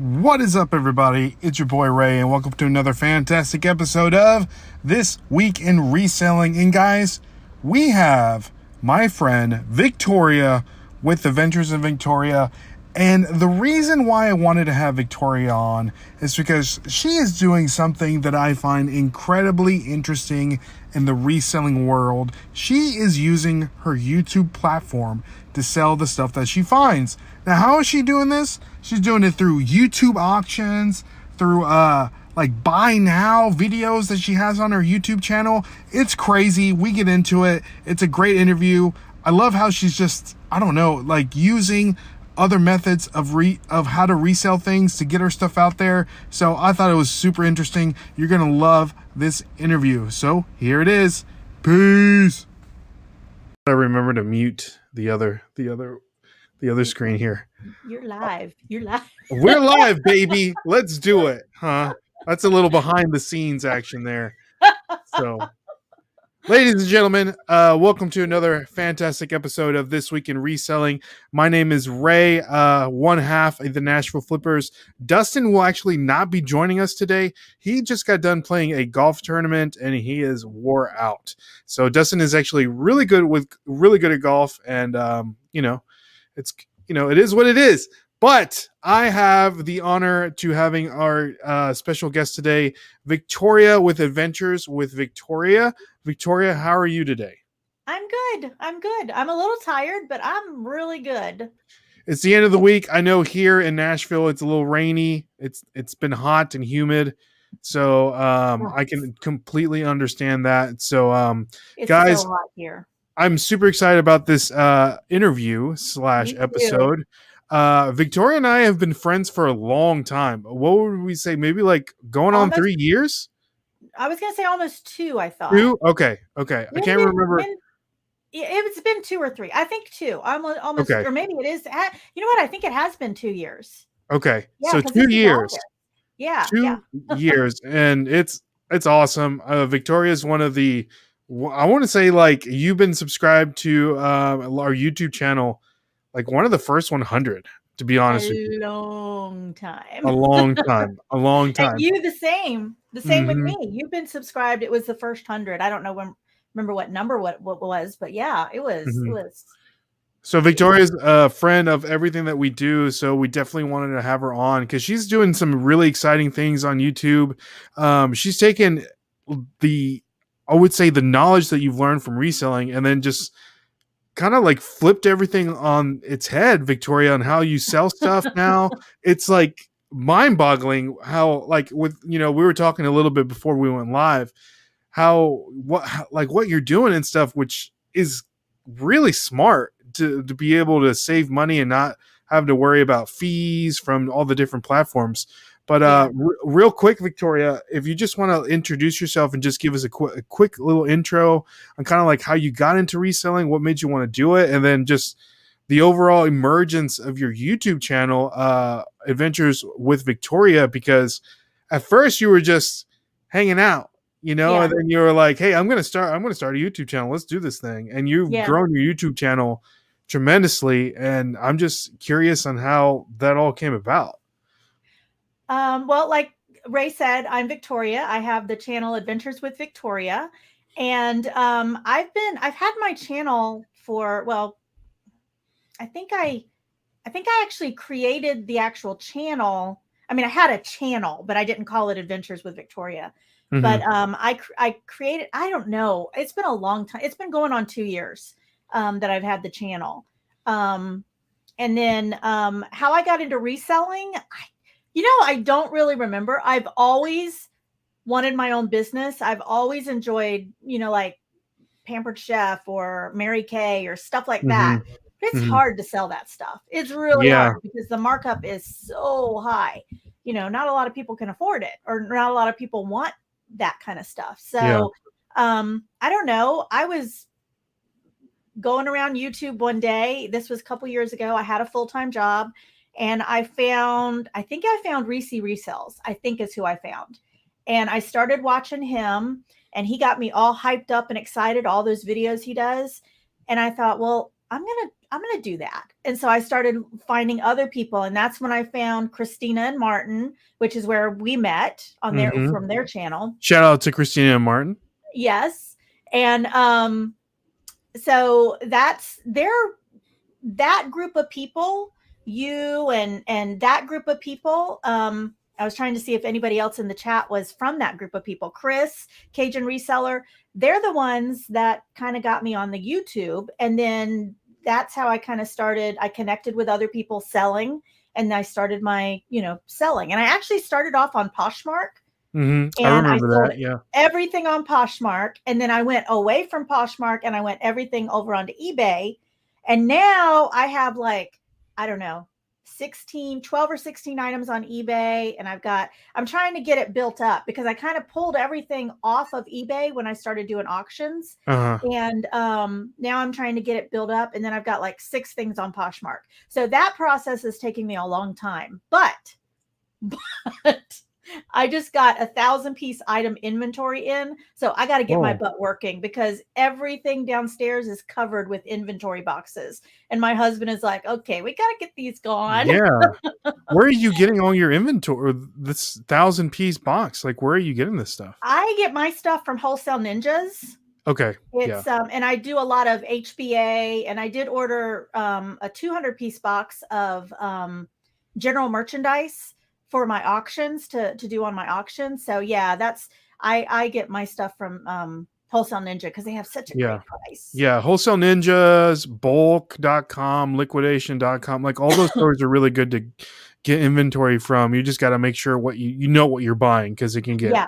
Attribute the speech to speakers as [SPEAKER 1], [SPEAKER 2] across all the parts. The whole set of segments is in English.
[SPEAKER 1] What is up, everybody? It's your boy Ray, and welcome to another fantastic episode of This Week in Reselling. And guys, we have my friend Victoria with Adventures in Victoria. And the reason why I wanted to have Victoria on is because she is doing something that I find incredibly interesting in the reselling world. She is using her YouTube platform to sell the stuff that she finds. Now, how is she doing this? She's doing it through YouTube auctions, through uh like buy now videos that she has on her YouTube channel. It's crazy. We get into it. It's a great interview. I love how she's just I don't know, like using other methods of re of how to resell things to get her stuff out there. So I thought it was super interesting. You're gonna love this interview. So here it is. Peace. I remember to mute the other the other the other screen here.
[SPEAKER 2] You're live. You're live.
[SPEAKER 1] We're live, baby. Let's do it, huh? That's a little behind the scenes action there. So, ladies and gentlemen, uh, welcome to another fantastic episode of This Week in Reselling. My name is Ray, uh, one half of the Nashville Flippers. Dustin will actually not be joining us today. He just got done playing a golf tournament and he is wore out. So, Dustin is actually really good with really good at golf, and um, you know, it's you know, it is what it is. But I have the honor to having our uh, special guest today, Victoria with Adventures with Victoria. Victoria, how are you today?
[SPEAKER 2] I'm good. I'm good. I'm a little tired, but I'm really good.
[SPEAKER 1] It's the end of the week. I know here in Nashville it's a little rainy. It's it's been hot and humid. So um, I can completely understand that. So um,
[SPEAKER 2] It's
[SPEAKER 1] guys,
[SPEAKER 2] here.
[SPEAKER 1] I'm super excited about this uh, interview slash episode. Uh, Victoria and I have been friends for a long time. What would we say? Maybe like going on three years?
[SPEAKER 2] I was gonna say almost two. I thought
[SPEAKER 1] Two? Okay, okay. I can't remember.
[SPEAKER 2] yeah, it's been two or three. I think two. I'm almost,
[SPEAKER 1] Okay.
[SPEAKER 2] or maybe it is. You know what? I think it has been two years.
[SPEAKER 1] Okay,
[SPEAKER 2] Yeah,
[SPEAKER 1] so two years.
[SPEAKER 2] Yeah,
[SPEAKER 1] two
[SPEAKER 2] yeah.
[SPEAKER 1] years, and it's it's awesome. Uh, Victoria is one of the. I want to say like you've been subscribed to uh, our YouTube channel, like one of the first 100. To be honest with you,
[SPEAKER 2] A long time.
[SPEAKER 1] a long time, a long time.
[SPEAKER 2] And you the same. The same with
[SPEAKER 1] Mhm.
[SPEAKER 2] me. You've been subscribed. It was the first hundred. I don't know when remember what number what what was, but yeah, it was
[SPEAKER 1] Mhm.
[SPEAKER 2] it was
[SPEAKER 1] So Victoria's a friend of everything that we do, so we definitely wanted to have her on because she's doing some really exciting things on YouTube. Um, she's taken the, I would say, the knowledge that you've learned from reselling, and then just kind of like flipped everything on its head, Victoria, on how you sell stuff now. It's like mind-boggling how, like, with you know, we were talking a little bit before we went live, how what how, like what you're doing and stuff, which is really smart to to be able to save money and not have to worry about fees from all the different platforms. But uh, r- real quick, Victoria, if you just want to introduce yourself and just give us a, qu- a quick little intro on kind of like how you got into reselling, what made you want to do it, and then just the overall emergence of your YouTube channel, uh, Adventures with Victoria, because at first you were just hanging out, you know,
[SPEAKER 2] Yeah.
[SPEAKER 1] and then you were like, "Hey, I'm gonna start. I'm gonna start a YouTube channel. Let's do this thing." And you've
[SPEAKER 2] Yeah.
[SPEAKER 1] grown your YouTube channel tremendously, and I'm just curious on how that all came about.
[SPEAKER 2] Um, well, like Ray said, I'm Victoria. I have the channel Adventures with Victoria. And um, I've been I've had my channel for well, I think I I think I actually created the actual channel. I mean, I had a channel, but I didn't call it Adventures with Victoria.
[SPEAKER 1] Mhm.
[SPEAKER 2] But um, I, I created. I don't know. It's been a long time. It's been going on two years um, that I've had the channel. Um, and then um, how I got into reselling, I, you know, I don't really remember. I've always wanted my own business. I've always enjoyed, you know, like Pampered Chef or Mary Kay or stuff like that. But it's
[SPEAKER 1] Mhm.
[SPEAKER 2] hard to sell that stuff. It's really
[SPEAKER 1] Yeah.
[SPEAKER 2] hard because the markup is so high. You know, not a lot of people can afford it, or not a lot of people want that kind of stuff. So,
[SPEAKER 1] Yeah.
[SPEAKER 2] um, I don't know. I was going around YouTube one day. This was a couple years ago. I had a full time job, and I found. I think I found Reese Resells. I think is who I found, and I started watching him, and he got me all hyped up and excited. All those videos he does, and I thought, well, I'm gonna I'm going to do that. And so I started finding other people. And that's when I found Christina and Martin, which is where we met on their
[SPEAKER 1] Mhm.
[SPEAKER 2] from their channel.
[SPEAKER 1] Shout out to Christina and Martin.
[SPEAKER 2] Yes. And um so that's their that group of people, you and and that group of people, um I was trying to see if anybody else in the chat was from that group of people. Chris, Cajun reseller, they're the ones that kind of got me on the YouTube and then that's how I kind of started I connected with other people selling and I started my, you know, selling. And I actually started off on Poshmark
[SPEAKER 1] hmm I
[SPEAKER 2] And I
[SPEAKER 1] remember
[SPEAKER 2] sold
[SPEAKER 1] that. Yeah.
[SPEAKER 2] everything on Poshmark. And then I went away from Poshmark and I went everything over onto eBay. And now I have like, I don't know, 16, 12 or 16 items on eBay. And I've got, I'm trying to get it built up because I kind of pulled everything off of eBay when I started doing auctions.
[SPEAKER 1] Uh huh.
[SPEAKER 2] And um, now I'm trying to get it built up. And then I've got like six things on Poshmark. So that process is taking me a long time. But, but I just got a thousand piece item inventory in. So I got to get my butt working because everything downstairs is covered with inventory boxes. And my husband is like, okay, we got to get these gone.
[SPEAKER 1] Yeah. where are you getting all your inventory? This thousand piece box. Like, where are you getting this stuff?
[SPEAKER 2] I get my stuff from Wholesale Ninjas.
[SPEAKER 1] Okay.
[SPEAKER 2] It's um and I do a lot of HBA and I did order um a 200 piece box of um general merchandise for my auctions to to do on my auctions. So yeah, that's I I get my stuff from um Wholesale Ninja because they have such a
[SPEAKER 1] Yeah.
[SPEAKER 2] great price.
[SPEAKER 1] Yeah. Wholesale Ninjas, bulk.com, liquidation.com. Like, all those stores are really good to get inventory from. You just got to make sure what you, you know what you're buying because it can get
[SPEAKER 2] Yeah.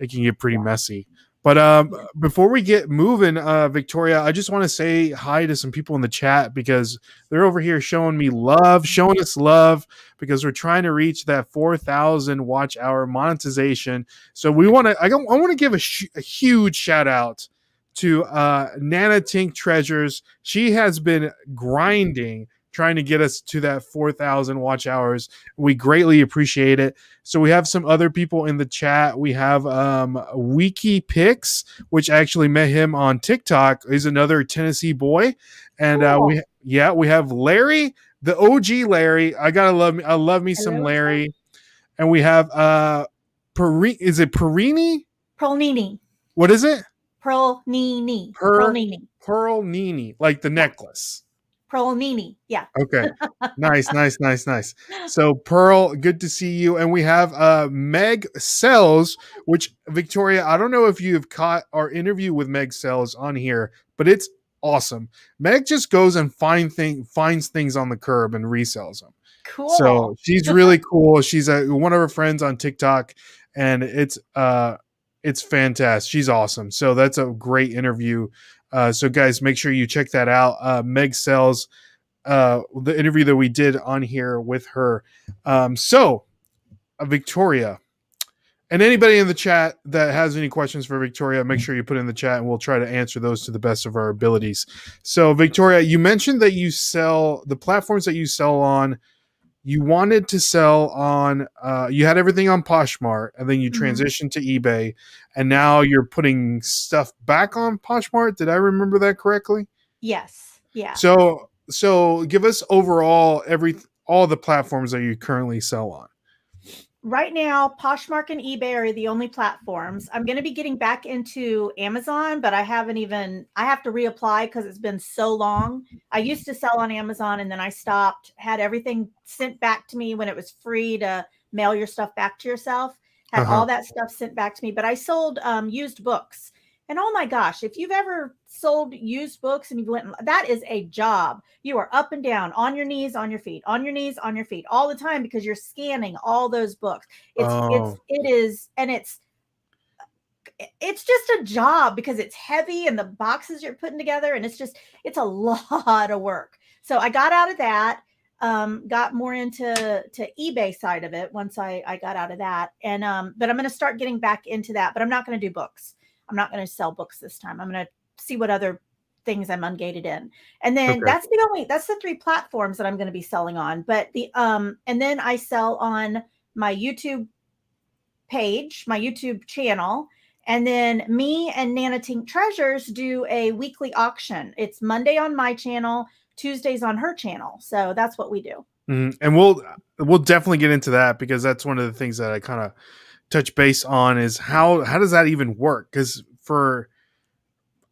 [SPEAKER 1] it can get pretty messy. But um, before we get moving, uh, Victoria, I just want to say hi to some people in the chat because they're over here showing me love, showing us love because we're trying to reach that 4,000 watch hour monetization. So we want to, I, I want to give a, sh- a huge shout out to uh, Nana Tink Treasures. She has been grinding trying to get us to that 4,000 watch hours. We greatly appreciate it. So we have some other people in the chat. We have um Wiki Picks, which I actually met him on TikTok. He's another Tennessee boy. And uh, we yeah, we have Larry, the OG Larry. I gotta love me. I love me some
[SPEAKER 2] Hello.
[SPEAKER 1] Larry. And we have uh Peri- is it Perini?
[SPEAKER 2] Pearlnini.
[SPEAKER 1] What is it?
[SPEAKER 2] Pearlnini.
[SPEAKER 1] Per-
[SPEAKER 2] Pearlnini.
[SPEAKER 1] Pearl Nini, like the necklace.
[SPEAKER 2] Pearlnini. Yeah.
[SPEAKER 1] Okay. nice, nice, nice, nice. So Pearl, good to see you. And we have uh Meg Sells, which Victoria, I don't know if you've caught our interview with Meg Sells on here, but it's awesome. Meg just goes and find thing finds things on the curb and resells them.
[SPEAKER 2] Cool.
[SPEAKER 1] So she's really cool. She's a, one of her friends on TikTok, and it's uh it's fantastic. She's awesome. So that's a great interview. Uh, so guys, make sure you check that out. Uh, Meg sells uh, the interview that we did on here with her. Um, so uh, Victoria. And anybody in the chat that has any questions for Victoria, make sure you put in the chat and we'll try to answer those to the best of our abilities. So, Victoria, you mentioned that you sell the platforms that you sell on you wanted to sell on uh, you had everything on Poshmark and then you
[SPEAKER 2] Mhm.
[SPEAKER 1] transitioned to eBay and now you're putting stuff back on Poshmark. Did I remember that correctly?
[SPEAKER 2] yes. Yeah.
[SPEAKER 1] So so give us overall every all the platforms that you currently sell on.
[SPEAKER 2] Right now poshmark and ebay are the only platforms. I'm going to be getting back into amazon but i haven't even i have to reapply because it's been so long. I used to sell on amazon and then i stopped had everything sent back to me when it was free to mail your stuff back to yourself had
[SPEAKER 1] Uh-huh.
[SPEAKER 2] all that stuff sent back to me but i sold um, used books and oh my gosh if you've ever sold used books and you went that is a job. You are up and down on your knees on your feet on your knees on your feet all the time because you're scanning all those books. It's
[SPEAKER 1] Oh.
[SPEAKER 2] it's it is and it's it's just a job because it's heavy and the boxes you're putting together and it's just it's a lot of work. So i got out of that um got more into to ebay side of it once i i got out of that. And um but i'm going to start getting back into that but i'm not going to do books i'm not going to sell books this time i'm going to see what other things i'm ungated in and then
[SPEAKER 1] Okay.
[SPEAKER 2] that's the only that's the three platforms that i'm going to be selling on but the um and then i sell on my youtube page my youtube channel and then me and Nana Tink Treasures do a weekly auction. It's Monday on my channel, Tuesdays on her channel. So that's what we do.
[SPEAKER 1] Mm-hmm. And we'll we'll definitely get into that because that's one of the things that I kind of touch base on is how how does that even work? Because for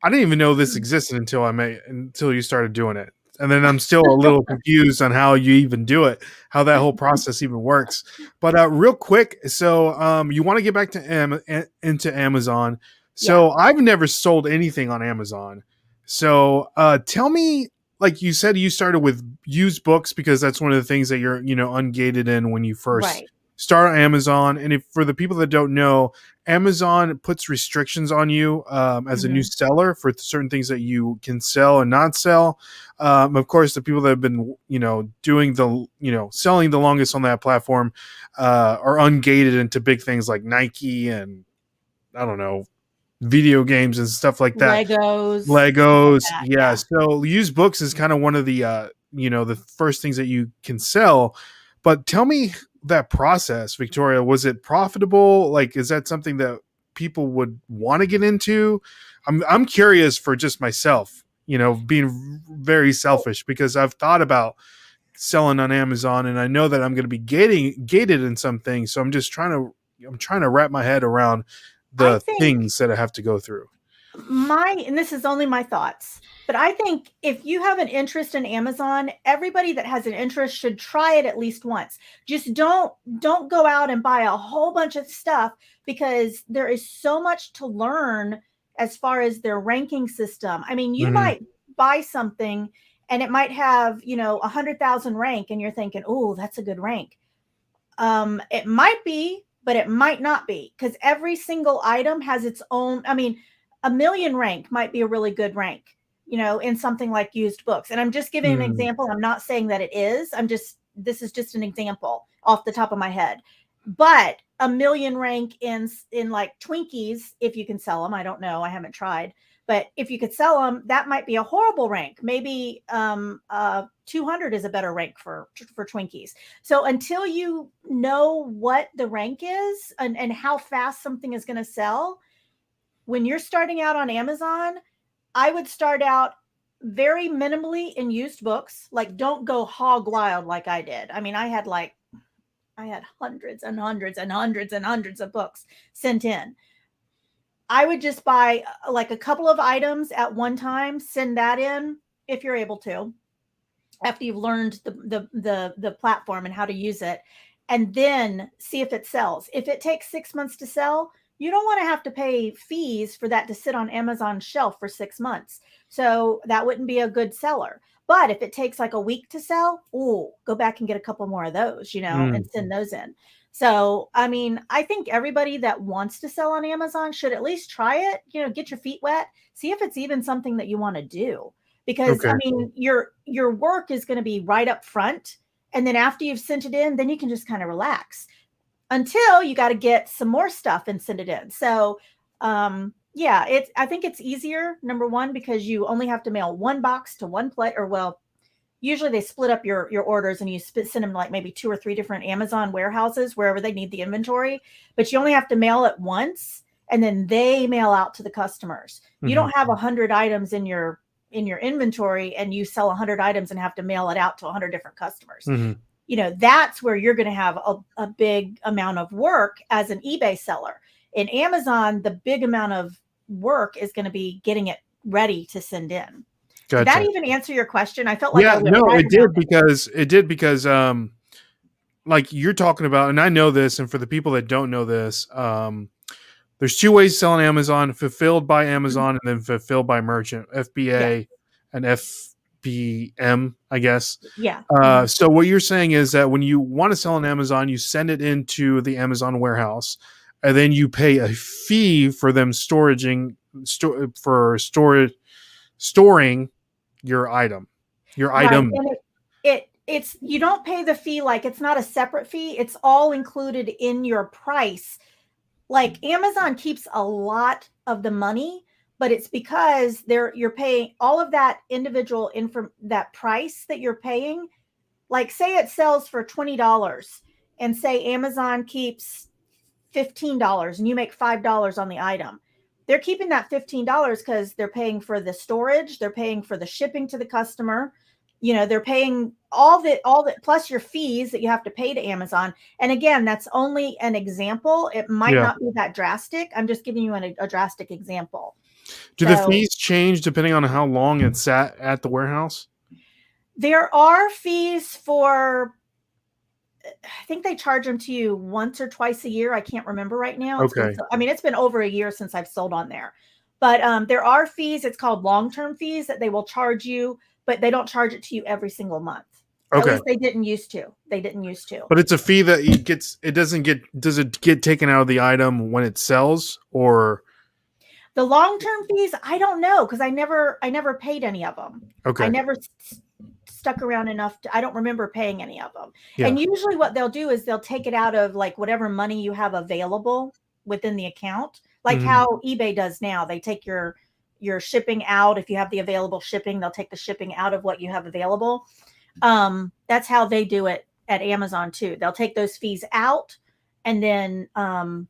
[SPEAKER 1] I didn't even know this
[SPEAKER 2] Mm.
[SPEAKER 1] existed until I made until you started doing it. And then I'm still a little confused on how you even do it, how that whole process even works. But uh, real quick, so um, you want to get back to Am- into Amazon. So I've never sold anything on Amazon. So uh, tell me, like you said, you started with used books because that's one of the things that you're, you know, ungated in when you first
[SPEAKER 2] Right.
[SPEAKER 1] Start on Amazon. And if for the people that don't know, Amazon puts restrictions on you um, as a new seller for certain things that you can sell and not sell. Um, of course, the people that have been, you know, doing the, you know, selling the longest on that platform uh, are ungated into big things like Nike and I don't know, video games and stuff like that.
[SPEAKER 2] Legos.
[SPEAKER 1] Legos, yeah.
[SPEAKER 2] yeah.
[SPEAKER 1] So used books is kind of one of the uh, you know the first things that you can sell. But tell me that process, Victoria. Was it profitable? Like, is that something that people would want to get into? I'm I'm curious for just myself. You know, being very selfish because I've thought about selling on Amazon, and I know that I'm going to be gating gated in some things. So I'm just trying to I'm trying to wrap my head around the
[SPEAKER 2] think-
[SPEAKER 1] things that I have to go through.
[SPEAKER 2] My and this is only my thoughts but i think if you have an interest in amazon everybody that has an interest should try it at least once. Just don't don't go out and buy a whole bunch of stuff because there is so much to learn as far as their ranking system. I mean you
[SPEAKER 1] Mhm.
[SPEAKER 2] might buy something and it might have you know a hundred thousand rank and you're thinking oh that's a good rank. Um it might be but it might not be because every single item has its own i mean a million rank might be a really good rank, you know, in something like used books. And I'm just giving an
[SPEAKER 1] Hmm.
[SPEAKER 2] example. I'm not saying that it is. I'm just, this is just an example off the top of my head. But a million rank in in like Twinkies, if you can sell them, I don't know, I haven't tried. But if you could sell them, that might be a horrible rank. Maybe um, uh, 200 is a better rank for for Twinkies. So until you know what the rank is and, and how fast something is going to sell, when you're starting out on Amazon, I would start out very minimally in used books. Like, don't go hog wild like I did. I mean, I had like, I had hundreds and hundreds and hundreds and hundreds of books sent in. I would just buy uh, like a couple of items at one time, send that in if you're able to, after you've learned the the the, the platform and how to use it, and then see if it sells. If it takes six months to sell, you don't want to have to pay fees for that to sit on Amazon's shelf for six months. So that wouldn't be a good seller. But if it takes like a week to sell, oh, go back and get a couple more of those, you know,
[SPEAKER 1] Mm.
[SPEAKER 2] and send those in. So, I mean, I think everybody that wants to sell on Amazon should at least try it, you know, get your feet wet, see if it's even something that you want to do. Because I mean, your your work is going to be right up front. And then after you've sent it in, then you can just kind of relax until you got to get some more stuff and send it in. So, um, yeah, it's I think it's easier number one because you only have to mail one box to one place, or well, usually they split up your your orders and you sp- send them like maybe two or three different Amazon warehouses wherever they need the inventory, but you only have to mail it once and then they mail out to the customers. You don't have a hundred items in your in your inventory and you sell a hundred items and have to mail it out to a hundred different customers
[SPEAKER 1] Mhm.
[SPEAKER 2] You know that's where you're going to have a, a big amount of work as an ebay seller. In amazon the big amount of work is going to be getting it ready to send in.
[SPEAKER 1] Gotcha.
[SPEAKER 2] did that even answer your question? I felt like
[SPEAKER 1] yeah, no,
[SPEAKER 2] right
[SPEAKER 1] it did because it did because um, like you're talking about, and I know this, and for the people that don't know this, um, there's two ways to sell on Amazon: fulfilled by Amazon and then fulfilled by merchant, FBA and FBM, I guess.
[SPEAKER 2] yeah
[SPEAKER 1] Uh, so what you're saying is that when you want to sell on Amazon, you send it into the Amazon warehouse, and then you pay a fee for them storing sto- for storage storing your item, your
[SPEAKER 2] Right,
[SPEAKER 1] item.
[SPEAKER 2] it, it it's you don't pay the fee like it's not a separate fee it's all included in your price like amazon keeps a lot of the money but it's because they're you're paying all of that individual inform that price that you're paying like say it sells for $20 and say amazon keeps $15 and you make $5 on the item they're keeping that $15 because they're paying for the storage they're paying for the shipping to the customer you know they're paying all the all the plus your fees that you have to pay to amazon. And again that's only an example. It might
[SPEAKER 1] Yeah.
[SPEAKER 2] not be that drastic. I'm just giving you an, a drastic example
[SPEAKER 1] Do the fees change depending on how long it's sat at the warehouse?
[SPEAKER 2] there are fees for i think they charge them to you once or twice a year i can't remember right now It's been
[SPEAKER 1] Okay.
[SPEAKER 2] i mean it's been over a year since i've sold on there but um, there are fees it's called long-term fees that they will charge you but they don't charge it to you every single month
[SPEAKER 1] Okay.
[SPEAKER 2] At least they didn't used to. They didn't used to.
[SPEAKER 1] But it's a fee that it gets it doesn't get does it get taken out of the item when it sells or
[SPEAKER 2] The long term fees, I don't know because I never, I never paid any of them.
[SPEAKER 1] okay.
[SPEAKER 2] I never s- stuck around enough. To, I don't remember paying any of them.
[SPEAKER 1] Yeah.
[SPEAKER 2] And usually, what they'll do is they'll take it out of like whatever money you have available within the account, like
[SPEAKER 1] Mhm.
[SPEAKER 2] how eBay does now. They take your your shipping out if you have the available shipping. They'll take the shipping out of what you have available. Um, that's how they do it at Amazon too. They'll take those fees out and then um,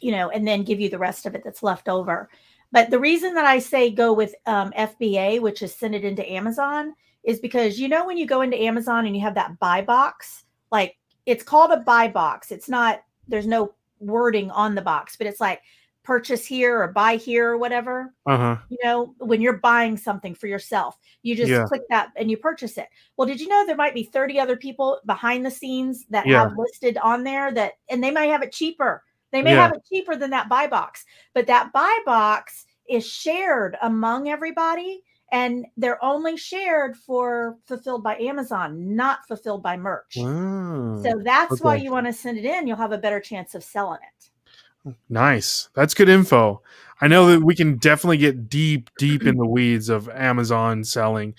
[SPEAKER 2] you know, and then give you the rest of it that's left over. But the reason that I say go with um, FBA, which is send it into Amazon, is because you know when you go into Amazon and you have that buy box, like it's called a buy box. It's not there's no wording on the box, but it's like purchase here or buy here or whatever.
[SPEAKER 1] Uh-huh.
[SPEAKER 2] You know, when you're buying something for yourself, you just
[SPEAKER 1] Yeah.
[SPEAKER 2] click that and you purchase it. Well, did you know there might be 30 other people behind the scenes that
[SPEAKER 1] Yeah.
[SPEAKER 2] have listed on there that and they might have it cheaper. They may
[SPEAKER 1] Yeah.
[SPEAKER 2] have it cheaper than that buy box, but that buy box is shared among everybody and they're only shared for fulfilled by Amazon, not fulfilled by merch.
[SPEAKER 1] Wow.
[SPEAKER 2] So that's why you want to send it in. You'll have a better chance of selling it.
[SPEAKER 1] Nice. That's good info. I know that we can definitely get deep, deep in the weeds of Amazon selling.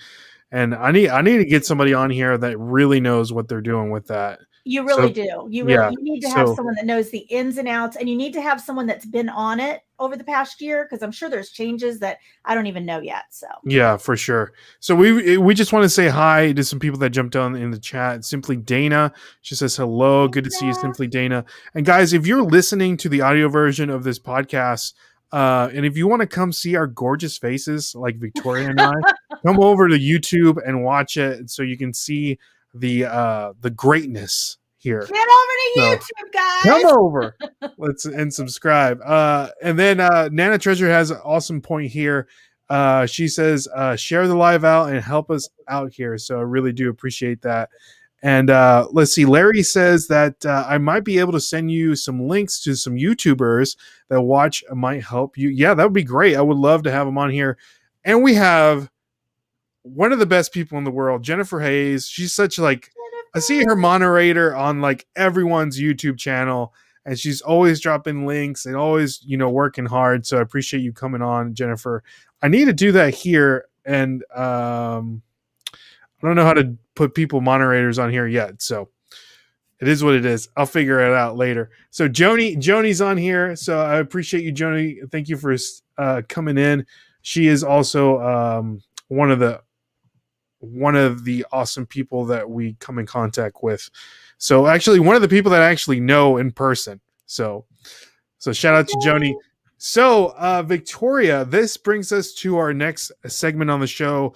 [SPEAKER 1] And I need I need to get somebody on here that really knows what they're doing with that.
[SPEAKER 2] You really
[SPEAKER 1] So-
[SPEAKER 2] do. You really
[SPEAKER 1] yeah,
[SPEAKER 2] you need to have
[SPEAKER 1] so-
[SPEAKER 2] someone that knows the ins and outs, and you need to have someone that's been on it over the past year because I'm sure there's changes that I don't even know yet. So
[SPEAKER 1] Yeah, for sure. So we we just want to say hi to some people that jumped on in the chat. Simply Dana, she says hello. Good to see you, Simply Dana. And guys, if you're listening to the audio version of this podcast, uh, and if you want to come see our gorgeous faces like Victoria and I, come over to YouTube and watch it so you can see the uh the greatness here.
[SPEAKER 2] Get over to
[SPEAKER 1] So,
[SPEAKER 2] YouTube, guys.
[SPEAKER 1] come over. Let's and subscribe. Uh and then uh nana treasure has an awesome point here. Uh she says uh share the live out and help us out here. So i really do appreciate that. And uh let's see. Larry says that uh, i might be able to send you some links to some youtubers that watch might help you. Yeah that would be great. I would love to have them on here. And we have one of the best people in the world jennifer hayes she's such like I see her moderator on like everyone's YouTube channel, and she's always dropping links and always, you know, working hard. So I appreciate you coming on, Jennifer. I need to do that here, and um, I don't know how to put people moderators on here yet. So it is what it is. I'll figure it out later. So Joni, Joni's on here. So I appreciate you, Joni. Thank you for uh, coming in. She is also um, one of the one of the awesome people that we come in contact with. So actually one of the people that I actually know in person. So so shout out to Joni. So uh Victoria, this brings us to our next segment on the show.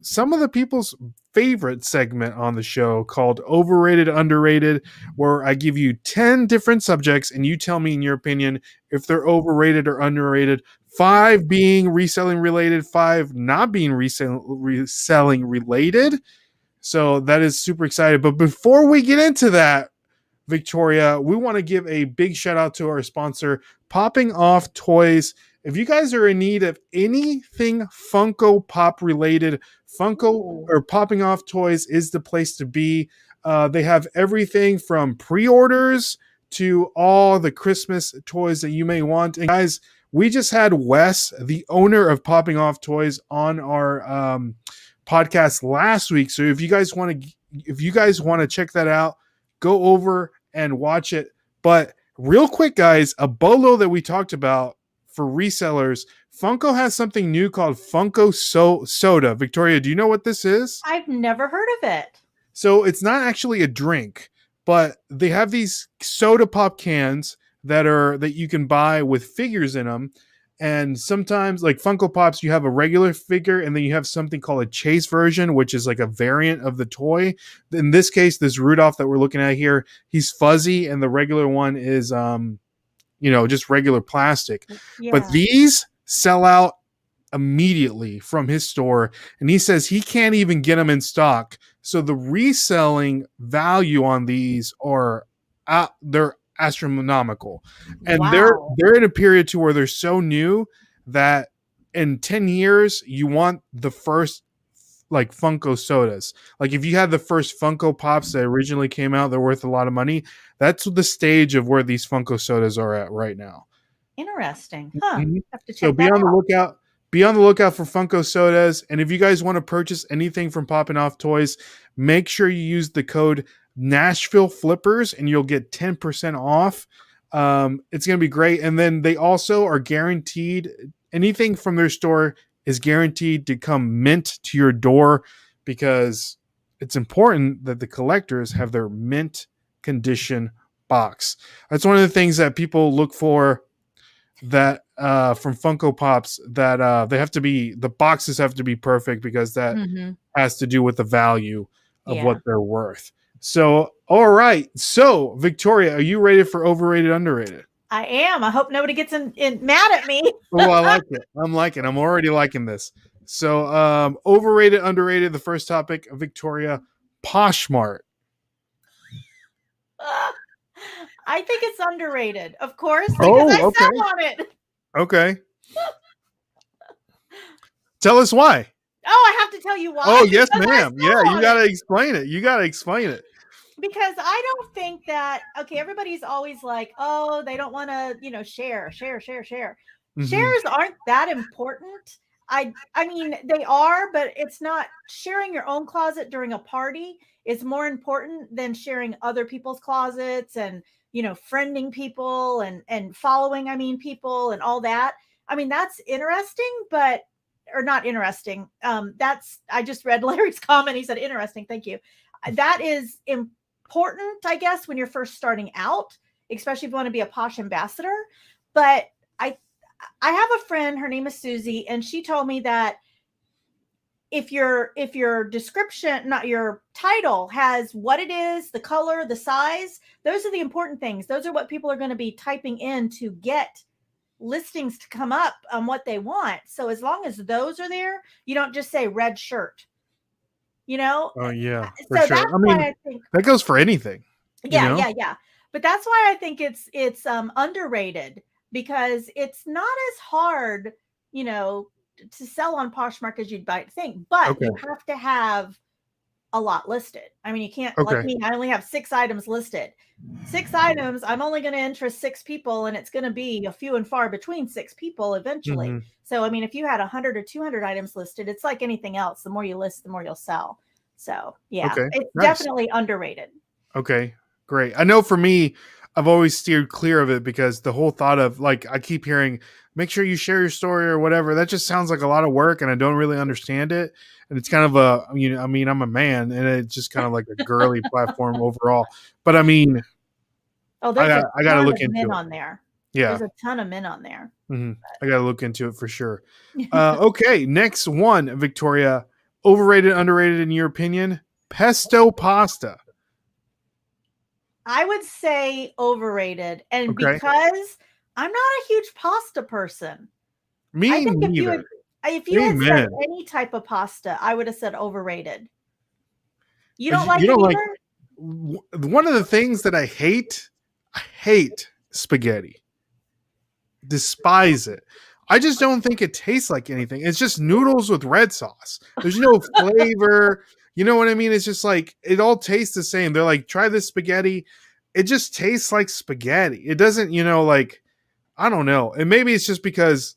[SPEAKER 1] Some of the people's favorite segment on the show called Overrated Underrated, where I give you 10 different subjects and you tell me in your opinion if they're overrated or underrated five being reselling related, five not being resell- reselling related. So that is super excited. But before we get into that, Victoria, we want to give a big shout out to our sponsor, Popping Off Toys. If you guys are in need of anything Funko Pop related, Funko or Popping Off Toys is the place to be. Uh, they have everything from pre orders to all the Christmas toys that you may want. And guys, we just had Wes, the owner of Popping Off Toys, on our um, podcast last week. So if you guys want to, if you guys want to check that out, go over and watch it. But real quick, guys, a bolo that we talked about for resellers. Funko has something new called Funko so- Soda. Victoria, do you know what this is?
[SPEAKER 2] I've never heard of it.
[SPEAKER 1] So it's not actually a drink, but they have these soda pop cans that are that you can buy with figures in them. And sometimes, like Funko Pops, you have a regular figure, and then you have something called a chase version, which is like a variant of the toy. In this case, this Rudolph that we're looking at here, he's fuzzy, and the regular one is, um, you know, just regular plastic.
[SPEAKER 2] Yeah.
[SPEAKER 1] But these sell out immediately from his store, and he says he can't even get them in stock. So the reselling value on these are uh, they're astronomical, and they're they're in a period to where they're so new that in ten years you want the first like Funko sodas. Like if you had the first Funko Pops that originally came out, they're worth a lot of money. That's the stage of where these Funko sodas are at right now.
[SPEAKER 2] interesting. Huh.
[SPEAKER 1] Mhm.
[SPEAKER 2] Have to check
[SPEAKER 1] So be on the lookout. Be on the lookout for Funko sodas. And if you guys want to purchase anything from Popping Off Toys, make sure you use the code Nashville Flippers and you'll get 10% off. Um, it's going to be great. And then they also are guaranteed anything from their store is guaranteed to come mint to your door because it's important that the collectors have their mint condition box. That's one of the things that people look for that uh from Funko Pops that uh they have to be the boxes have to be perfect because that
[SPEAKER 2] Mhm.
[SPEAKER 1] has to do with the value of
[SPEAKER 2] Yeah.
[SPEAKER 1] what they're worth. So, all right. So, Victoria, are you ready for overrated underrated?
[SPEAKER 2] I am. I hope nobody gets in, in mad at me.
[SPEAKER 1] Oh, I like it. I'm liking. I'm already liking this. So, um overrated, underrated, the first topic, Victoria Poshmark.
[SPEAKER 2] I think it's underrated, of course,
[SPEAKER 1] Oh,
[SPEAKER 2] because I
[SPEAKER 1] okay.
[SPEAKER 2] sell on it.
[SPEAKER 1] Okay. Tell us why.
[SPEAKER 2] Oh, I have to tell you why.
[SPEAKER 1] Oh, yes, ma'am. Yeah, you got to explain it. You got to explain it.
[SPEAKER 2] Because I don't think that okay, everybody's always like, oh, they don't want to, you know, share, share, share, share.
[SPEAKER 1] Mhm.
[SPEAKER 2] Shares aren't that important. I I mean, they are, but it's not sharing your own closet during a party is more important than sharing other people's closets and you know, friending people and and following, I mean, people and all that. I mean, that's interesting, but or not interesting. Um, that's I just read Larry's comment. He said interesting. Thank you. That is important, I guess, when you're first starting out, especially if you want to be a posh ambassador. But I I have a friend, her name is Susie, and she told me that if your if your description, not your title, has what it is, the color, the size, those are the important things. Those are what people are going to be typing in to get listings to come up on what they want. So as long as those are there, you don't just say red shirt. You know?
[SPEAKER 1] Oh, yeah.
[SPEAKER 2] Uh, so
[SPEAKER 1] For sure.
[SPEAKER 2] that's
[SPEAKER 1] I mean,
[SPEAKER 2] why I think
[SPEAKER 1] that goes for anything.
[SPEAKER 2] yeah
[SPEAKER 1] know?
[SPEAKER 2] yeah yeah but that's why i think it's it's um underrated because it's not as hard you know to sell on poshmark as you'd might think but you have to have a lot listed. I mean you can't like me i only have six items listed. Six items i'm only going to interest six people and it's going to be a few and far between six people eventually.
[SPEAKER 1] Mhm.
[SPEAKER 2] so i mean if you had a 100 or 200 items listed it's like anything else the more you list the more you'll sell. So yeah
[SPEAKER 1] Okay,
[SPEAKER 2] it's
[SPEAKER 1] nice.
[SPEAKER 2] definitely underrated.
[SPEAKER 1] Okay, great. I know for me, I've always steered clear of it because the whole thought of like I keep hearing, make sure you share your story or whatever. That just sounds like a lot of work, and I don't really understand it. And it's kind of a, you know, I mean, I'm a man, and it's just kind of like a girly platform overall. But I mean,
[SPEAKER 2] Oh, there's
[SPEAKER 1] got-
[SPEAKER 2] a
[SPEAKER 1] I gotta
[SPEAKER 2] ton
[SPEAKER 1] look into
[SPEAKER 2] men
[SPEAKER 1] it.
[SPEAKER 2] on there.
[SPEAKER 1] yeah,
[SPEAKER 2] There's a ton of men on there.
[SPEAKER 1] mhm. I got to look into it for sure. Uh, okay, next one, Victoria. Overrated, underrated, in your opinion? Pesto pasta.
[SPEAKER 2] I would say overrated, and
[SPEAKER 1] Okay.
[SPEAKER 2] because I'm not a huge pasta person.
[SPEAKER 1] Me
[SPEAKER 2] I think if you had, if you had said any type of pasta, I would have said overrated. You don't like
[SPEAKER 1] you
[SPEAKER 2] it
[SPEAKER 1] don't like- one of the things that I hate, I hate spaghetti. Despise it. I just don't think it tastes like anything. It's just noodles with red sauce. There's no flavor. You know what I mean? It's just like it all tastes the same. They're like, try this spaghetti. It just tastes like spaghetti. It doesn't, you know, like I don't know. And maybe it's just because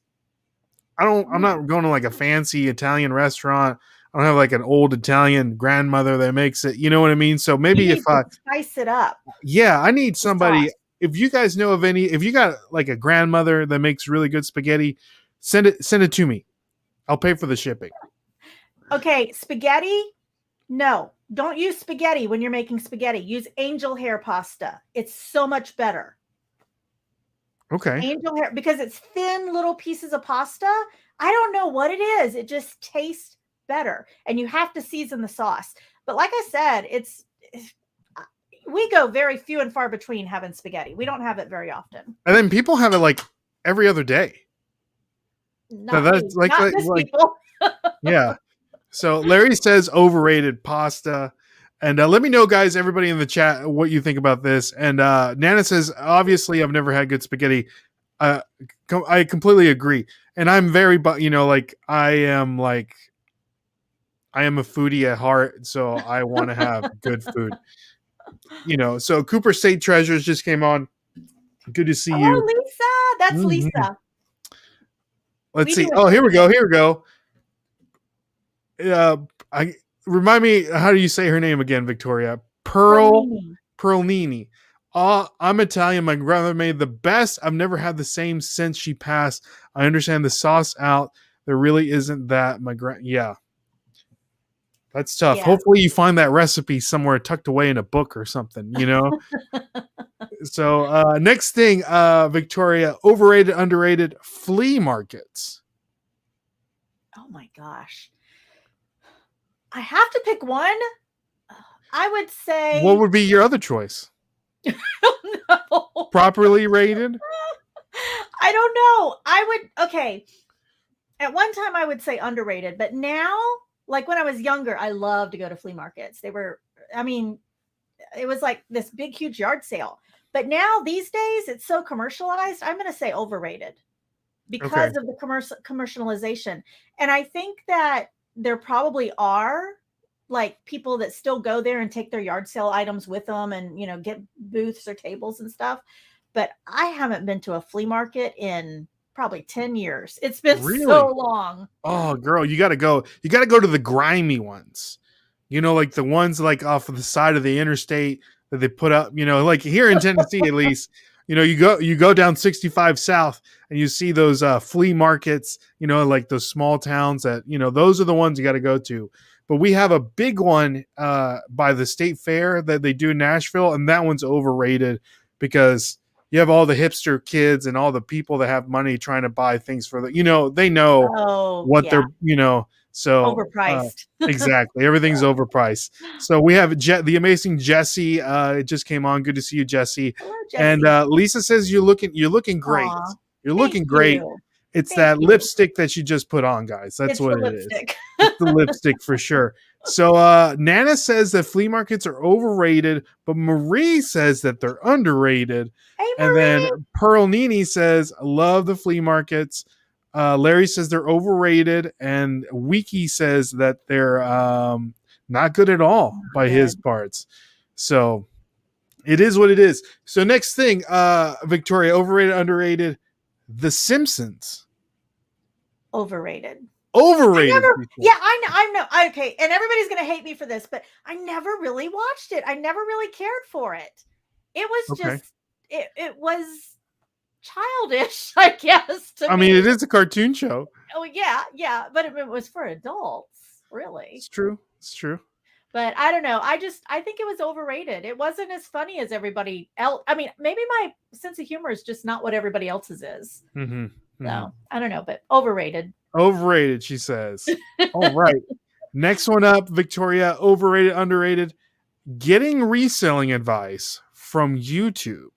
[SPEAKER 1] I don't I'm not going to like a fancy Italian restaurant. I don't have like an old Italian grandmother that makes it. You know what I mean? So maybe if I
[SPEAKER 2] spice it up.
[SPEAKER 1] yeah, I need somebody. If you guys know of any, if you got like a grandmother that makes really good spaghetti, send it send it to me. I'll pay for the shipping.
[SPEAKER 2] Okay, spaghetti. No, don't use spaghetti when you're making spaghetti. Use angel hair pasta. It's so much better.
[SPEAKER 1] Okay.
[SPEAKER 2] Angel hair because it's thin little pieces of pasta. I don't know what it is. It just tastes better, and you have to season the sauce. But like I said, it's we go very few and far between having spaghetti. We don't have it very often.
[SPEAKER 1] And then people have it like every other day.
[SPEAKER 2] Not
[SPEAKER 1] that's
[SPEAKER 2] me.
[SPEAKER 1] like-
[SPEAKER 2] Not
[SPEAKER 1] like- like-
[SPEAKER 2] people.
[SPEAKER 1] Yeah. So Larry says overrated pasta. And uh, let me know, guys, everybody in the chat, what you think about this. And uh, Nana says, obviously, I've never had good spaghetti. Uh, co- I completely agree. And I'm very, you know, like I am like, I am a foodie at heart. So I want to have good food. You know, so Cooper State Treasures just came on. Good to see
[SPEAKER 2] Oh,
[SPEAKER 1] you.
[SPEAKER 2] Lisa, that's
[SPEAKER 1] Mhm.
[SPEAKER 2] Lisa.
[SPEAKER 1] Let's
[SPEAKER 2] We
[SPEAKER 1] see. Oh, here we go. Here we go. Uh, I remind me. How do you say her name again, Victoria? Pearl
[SPEAKER 2] Bernini.
[SPEAKER 1] Pearlnini. Uh, I'm Italian. My grandmother made the best. I've never had the same since she passed. I understand the sauce out. There really isn't that. My grand, yeah, that's tough.
[SPEAKER 2] Yeah.
[SPEAKER 1] Hopefully, you find that recipe somewhere tucked away in a book or something. You know. so uh, next thing, uh, Victoria, overrated, underrated flea markets.
[SPEAKER 2] Oh my gosh. I have to pick one. I would say
[SPEAKER 1] What would be your other choice?
[SPEAKER 2] no.
[SPEAKER 1] Properly rated?
[SPEAKER 2] I don't know. I would okay. At one time I would say underrated, but now, like when I was younger, I loved to go to flea markets. They were, I mean, it was like this big, huge yard sale. But now these days it's so commercialized. I'm gonna say overrated because of the commercial commercialization. And I think that there probably are like people that still go there and take their yard sale items with them and you know get booths or tables and stuff but i haven't been to a flea market in probably 10 years it's been
[SPEAKER 1] Really?
[SPEAKER 2] so long
[SPEAKER 1] Oh, girl, you got to go. You got to go to the grimy ones. You know, like the ones like off of the side of the interstate that they put up. You know, like here in Tennessee, at least. You know, you go you go down 65 South and you see those uh, flea markets. You know, like those small towns that you know those are the ones you got to go to. But we have a big one uh, by the state fair that they do in Nashville, and that one's overrated because you have all the hipster kids and all the people that have money trying to buy things for the. You know, they know
[SPEAKER 2] oh
[SPEAKER 1] what
[SPEAKER 2] yeah,
[SPEAKER 1] they're you know so uh,
[SPEAKER 2] overpriced.
[SPEAKER 1] exactly everything's overpriced. So we have Je- the amazing jesse uh it just came on good to see you jesse.
[SPEAKER 2] Hello,
[SPEAKER 1] and uh lisa says you're looking you're looking great.
[SPEAKER 2] Aw,
[SPEAKER 1] you're
[SPEAKER 2] thank
[SPEAKER 1] looking great.
[SPEAKER 2] you.
[SPEAKER 1] it's
[SPEAKER 2] Thank
[SPEAKER 1] that
[SPEAKER 2] you.
[SPEAKER 1] lipstick that you just put on guys. That's
[SPEAKER 2] It's
[SPEAKER 1] what it is.
[SPEAKER 2] lipstick.
[SPEAKER 1] it's the lipstick for sure. So uh nana says that flea markets are overrated but marie says that they're underrated.
[SPEAKER 2] Hey
[SPEAKER 1] and then Pearl Nini says, love the flea markets. Uh, Larry says they're overrated. And Wiki says that they're um, not good at all by his parts. So it is what it is. So next thing, uh, Victoria, overrated, underrated. The Simpsons.
[SPEAKER 2] overrated
[SPEAKER 1] Overrated.
[SPEAKER 2] never- Yeah, I know. I know. Okay, and everybody's gonna hate me for this, but I never really watched it. I never really cared for it. It was
[SPEAKER 1] Okay.
[SPEAKER 2] just it. It was childish, I guess. To
[SPEAKER 1] I mean, it is a cartoon show.
[SPEAKER 2] Oh yeah, yeah, but it, it was for adults, really.
[SPEAKER 1] It's true. It's true.
[SPEAKER 2] But I don't know. I just I think it was overrated. It wasn't as funny as everybody else. I mean, maybe my sense of humor is just not what everybody else's is.
[SPEAKER 1] hmm
[SPEAKER 2] So I don't know, but overrated.
[SPEAKER 1] Overrated, she says. All right. Next one up, Victoria. Overrated, underrated. Getting reselling advice from YouTube.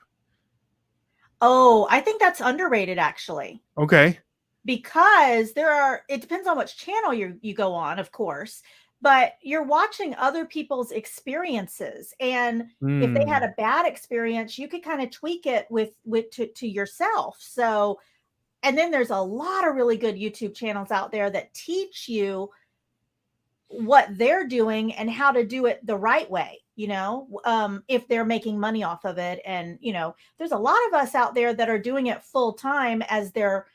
[SPEAKER 2] Oh, I think that's underrated actually.
[SPEAKER 1] Okay.
[SPEAKER 2] because there are it depends on which channel you you go on of course but you're watching other people's experiences and if they
[SPEAKER 1] Hmm.
[SPEAKER 2] had a bad experience you could kind of tweak it with with to, to yourself so and then there's a lot of really good youtube channels out there that teach you what they're doing and how to do it the right way you know um if they're making money off of it and you know there's a lot of us out there that are doing it full time as their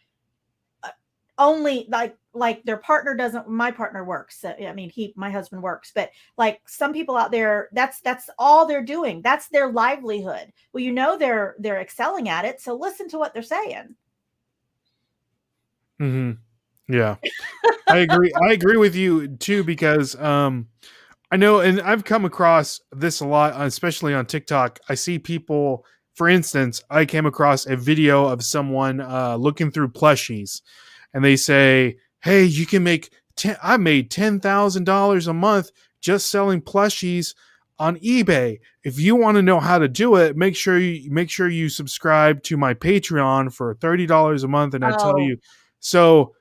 [SPEAKER 2] uh, only like like their partner doesn't my partner works uh, i mean he my husband works but like some people out there that's that's all they're doing that's their livelihood. Well you know they're they're excelling at it so listen to what they're saying.
[SPEAKER 1] Mm-hmm. Yeah, I agree. I agree with you too because um, I know, and I've come across this a lot, especially on TikTok. I see people for instance, I came across a video of someone uh, looking through plushies, and they say, "Hey, you can make ten, I made ten thousand dollars a month just selling plushies on eBay. If you want to know how to do it, make sure you make sure you subscribe to my Patreon for thirty dollars a month, and I tell
[SPEAKER 2] Oh.
[SPEAKER 1] you." So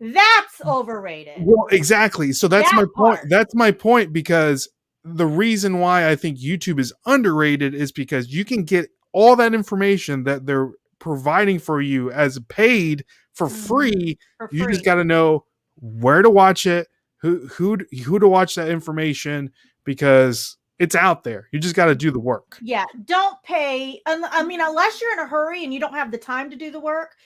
[SPEAKER 2] That's overrated.
[SPEAKER 1] well, exactly. So that's
[SPEAKER 2] That
[SPEAKER 1] my point. That's my point because the reason why I think YouTube is underrated is because you can get all that information that they're providing for you as paid for
[SPEAKER 2] Mhm.
[SPEAKER 1] free.
[SPEAKER 2] For
[SPEAKER 1] You just got to know where to watch it, who who who to watch that information because it's out there. You just got to do the work.
[SPEAKER 2] Yeah, don't pay. I mean, unless you're in a hurry and you don't have the time to do the work,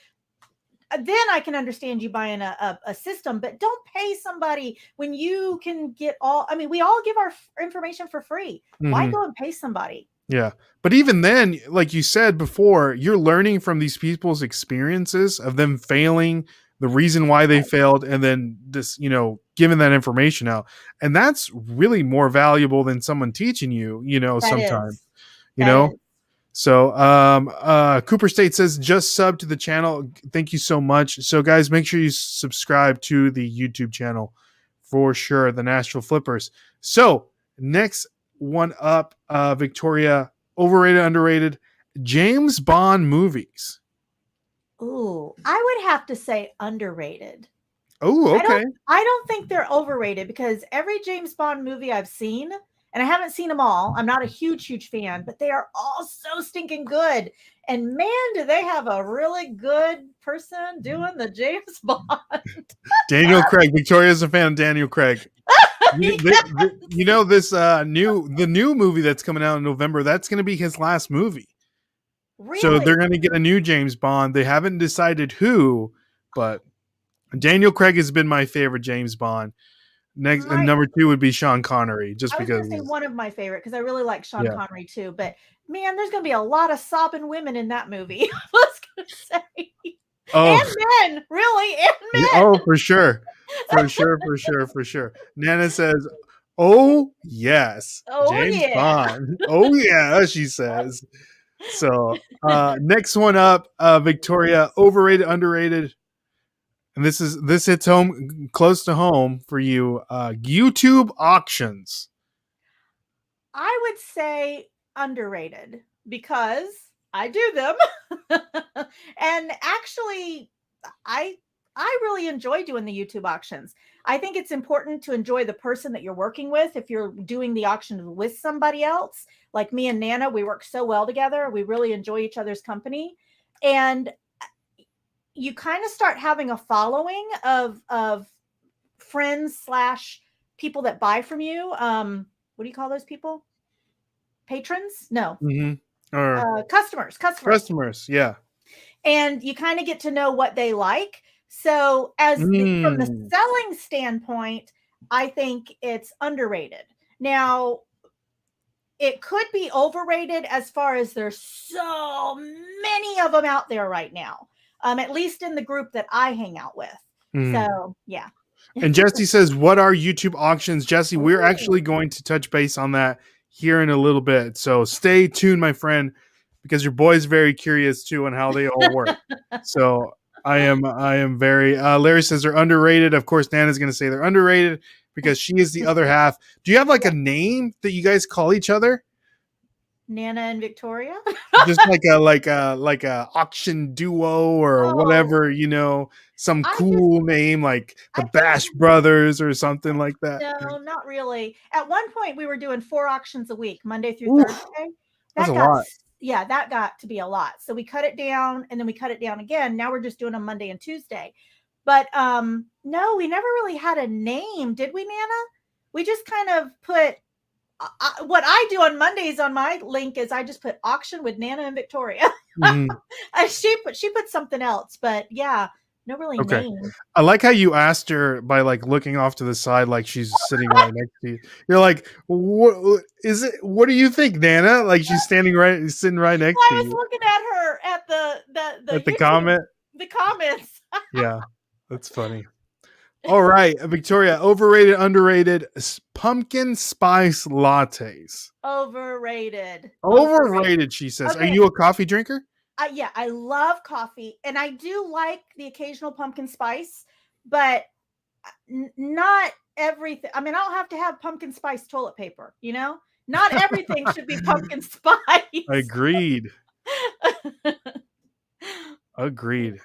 [SPEAKER 2] then I can understand you buying a, a, a system. But don't pay somebody when you can get all. I mean, we all give our f- information for free. Why
[SPEAKER 1] Mhm.
[SPEAKER 2] go and pay somebody?
[SPEAKER 1] Yeah. But even then, like you said before, you're learning from these people's experiences of them failing, the reason why they failed, and then this, you know, giving that information out. And that's really more valuable than someone teaching you, you know,
[SPEAKER 2] That is.
[SPEAKER 1] sometimes. You
[SPEAKER 2] That
[SPEAKER 1] know?
[SPEAKER 2] is.
[SPEAKER 1] So um uh Copper State says just sub to the channel. Thank you so much. So guys, make sure you subscribe to the YouTube channel for sure, the Nashville Flippers. So next one up, uh Victoria, overrated, underrated, James Bond movies.
[SPEAKER 2] Ooh, I would have to say underrated.
[SPEAKER 1] Oh,
[SPEAKER 2] I don't-
[SPEAKER 1] okay.
[SPEAKER 2] I don't think they're overrated because every James Bond movie I've seen, and I haven't seen them all. I'm not a huge, huge fan, but they are all so stinking good. And man, do they have a really good person doing the James Bond?
[SPEAKER 1] Daniel Craig. Victoria's a fan of Daniel Craig. You, thi- you know this uh new the new movie that's coming out in November, that's gonna be his last movie.
[SPEAKER 2] Really?
[SPEAKER 1] So they're going to get a new James Bond. They haven't decided who, but Daniel Craig has been my favorite James Bond. Next,
[SPEAKER 2] My-
[SPEAKER 1] and number two would be Sean Connery, just because.
[SPEAKER 2] going to say one of my favorite because I really like Sean
[SPEAKER 1] Yeah.
[SPEAKER 2] Connery too. But man, there's going to be a lot of sobbing women in that movie. I was to say,
[SPEAKER 1] oh,
[SPEAKER 2] and men, really, and men.
[SPEAKER 1] oh, for sure, for sure, for sure, for sure. Nana says, "Oh yes,
[SPEAKER 2] Oh,
[SPEAKER 1] James
[SPEAKER 2] yeah."
[SPEAKER 1] Bond. Oh yeah," she says. So uh next one up, uh Victoria, overrated, underrated. And this is this hits home close to home for you. Uh YouTube auctions.
[SPEAKER 2] I would say underrated because I do them. and actually I I really enjoy doing the YouTube auctions. I think it's important to enjoy the person that you're working with if you're doing the auction with somebody else. Like me and Nana, we work so well together. We really enjoy each other's company. And you kind of start having a following of of friends slash people that buy from you. Um, what do you call those people? Patrons? No,
[SPEAKER 1] Mm-hmm. Or
[SPEAKER 2] uh, customers. Customers.
[SPEAKER 1] customers, yeah.
[SPEAKER 2] and you kind of get to know what they like. So, as the- from the
[SPEAKER 1] Mm.
[SPEAKER 2] selling standpoint, I think it's underrated. Now, it could be overrated as far as there's so many of them out there right now. Um, at least in the group that I hang out with.
[SPEAKER 1] Mm.
[SPEAKER 2] So, yeah.
[SPEAKER 1] And Jesse says, "What are YouTube auctions?" Jesse, we're actually going to touch base on that here in a little bit. So stay tuned, my friend, because your boy's very curious too on how they all work. so I am, I am very. Uh, Larry says they're underrated. Of course, Nana's going to say they're underrated because she is the other half. Do you have like a name that you guys call each other?
[SPEAKER 2] Nana and Victoria.
[SPEAKER 1] Just like a like a like a auction duo or
[SPEAKER 2] Oh.
[SPEAKER 1] whatever, you know, some
[SPEAKER 2] I just-
[SPEAKER 1] cool name like
[SPEAKER 2] I
[SPEAKER 1] the
[SPEAKER 2] think-
[SPEAKER 1] Bash Brothers or something like that.
[SPEAKER 2] No, not really. At one point, we were doing four auctions a week, Monday through
[SPEAKER 1] Oof,
[SPEAKER 2] Thursday.
[SPEAKER 1] that's a
[SPEAKER 2] got,
[SPEAKER 1] lot.
[SPEAKER 2] Yeah, that got to be a lot. So we cut it down, and then we cut it down again. Now we're just doing them Monday and Tuesday. But um, no, we never really had a name, did we, Nana? We just kind of put. I, what I do on Mondays on my link is I just put auction with Nana and Victoria. Uh, she put she put something else, but yeah, no really
[SPEAKER 1] Okay.
[SPEAKER 2] name.
[SPEAKER 1] I like how you asked her by like looking off to the side, like she's sitting right next to you. You're like, "What is it? What do you think, Nana?" Like she's standing right, sitting right next
[SPEAKER 2] Well,
[SPEAKER 1] to you.
[SPEAKER 2] I was looking at her at the the the,
[SPEAKER 1] at the
[SPEAKER 2] YouTube-
[SPEAKER 1] comment.
[SPEAKER 2] the comments.
[SPEAKER 1] Yeah, that's funny. All right, Victoria, overrated, underrated pumpkin spice lattes.
[SPEAKER 2] Overrated.
[SPEAKER 1] Overrated, she says. Are you a coffee drinker?
[SPEAKER 2] I, yeah, I love coffee and I do like the occasional pumpkin spice, but uh, n- not everything. I mean, I don't have to have pumpkin spice toilet paper, you know? Not everything should be pumpkin spice.
[SPEAKER 1] Agreed. Agreed.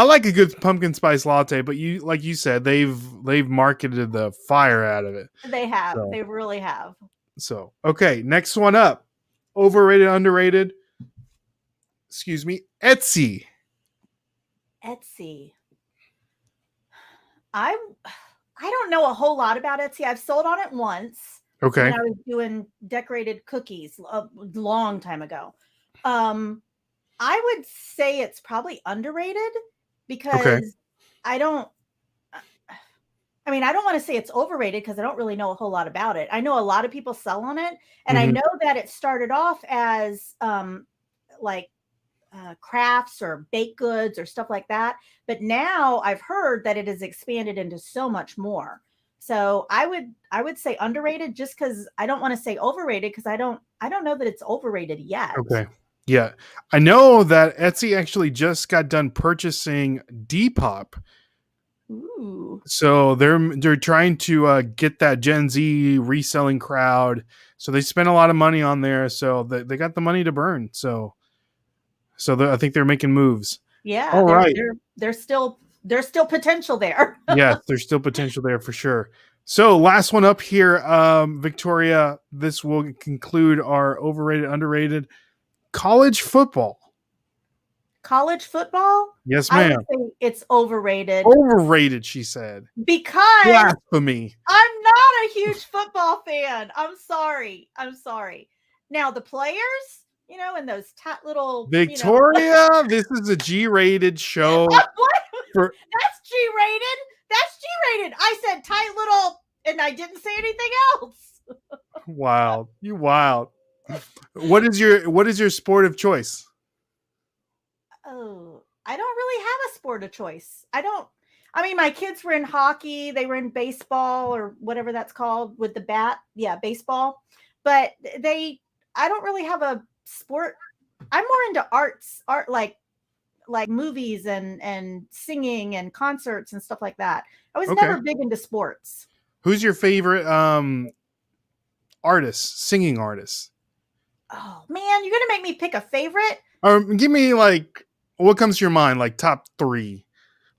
[SPEAKER 1] I like a good pumpkin spice latte, but you like you said, they've they've marketed the fire out of it.
[SPEAKER 2] they have.
[SPEAKER 1] So-
[SPEAKER 2] They really have.
[SPEAKER 1] So okay, next one up. Overrated, underrated. Excuse me, Etsy.
[SPEAKER 2] Etsy. I I don't know a whole lot about Etsy. I've sold on it once.
[SPEAKER 1] Okay.
[SPEAKER 2] when I was doing decorated cookies a long time ago. Um, I would say it's probably underrated because I don't. I mean, I don't want to say it's overrated because I don't really know a whole lot about it. I know a lot of people sell on it, and I
[SPEAKER 1] Mhm.
[SPEAKER 2] know that it started off as um, like uh, crafts or baked goods or stuff like that. But now I've heard that it has expanded into so much more. So I would I would say underrated just because I don't want to say overrated because I don't I don't know that it's overrated yet.
[SPEAKER 1] Okay. Yeah. I know that Etsy actually just got done purchasing Depop.
[SPEAKER 2] Ooh.
[SPEAKER 1] So they're they're trying to uh, get that Gen Z reselling crowd. So they spent a lot of money on there. So they, they got the money to burn. So so I think they're making moves.
[SPEAKER 2] Yeah.
[SPEAKER 1] All
[SPEAKER 2] there-
[SPEAKER 1] right.
[SPEAKER 2] there- there's still there's still potential there.
[SPEAKER 1] yeah, there's still potential there for sure. So last one up here, um, Victoria. This will conclude our overrated, underrated college football.
[SPEAKER 2] College football,
[SPEAKER 1] Yes, ma'am.
[SPEAKER 2] it's overrated
[SPEAKER 1] Overrated, she said.
[SPEAKER 2] because
[SPEAKER 1] Blasphemy.
[SPEAKER 2] I'm not a huge football fan. I'm sorry. I'm sorry. Now the players, you know, and those tat little you know-
[SPEAKER 1] Victoria, this is a G-rated show.
[SPEAKER 2] what?
[SPEAKER 1] for-
[SPEAKER 2] That's G rated. That's G rated. I said tight little, and I didn't say anything else.
[SPEAKER 1] Wild. You wild. What is your what is your sport of choice?
[SPEAKER 2] Oh, I don't really have a sport of choice. I don't. I mean, my kids were in hockey. They were in baseball or whatever that's called with the bat. Yeah, baseball. But they, I don't really have a sport. I'm more into arts, art like like movies and and singing and concerts and stuff like that. I was
[SPEAKER 1] Okay.
[SPEAKER 2] never big into sports.
[SPEAKER 1] Who's your favorite um artist, singing artist?
[SPEAKER 2] Oh man, you're gonna make me pick a favorite.
[SPEAKER 1] Or give me like what comes to your mind, like top three.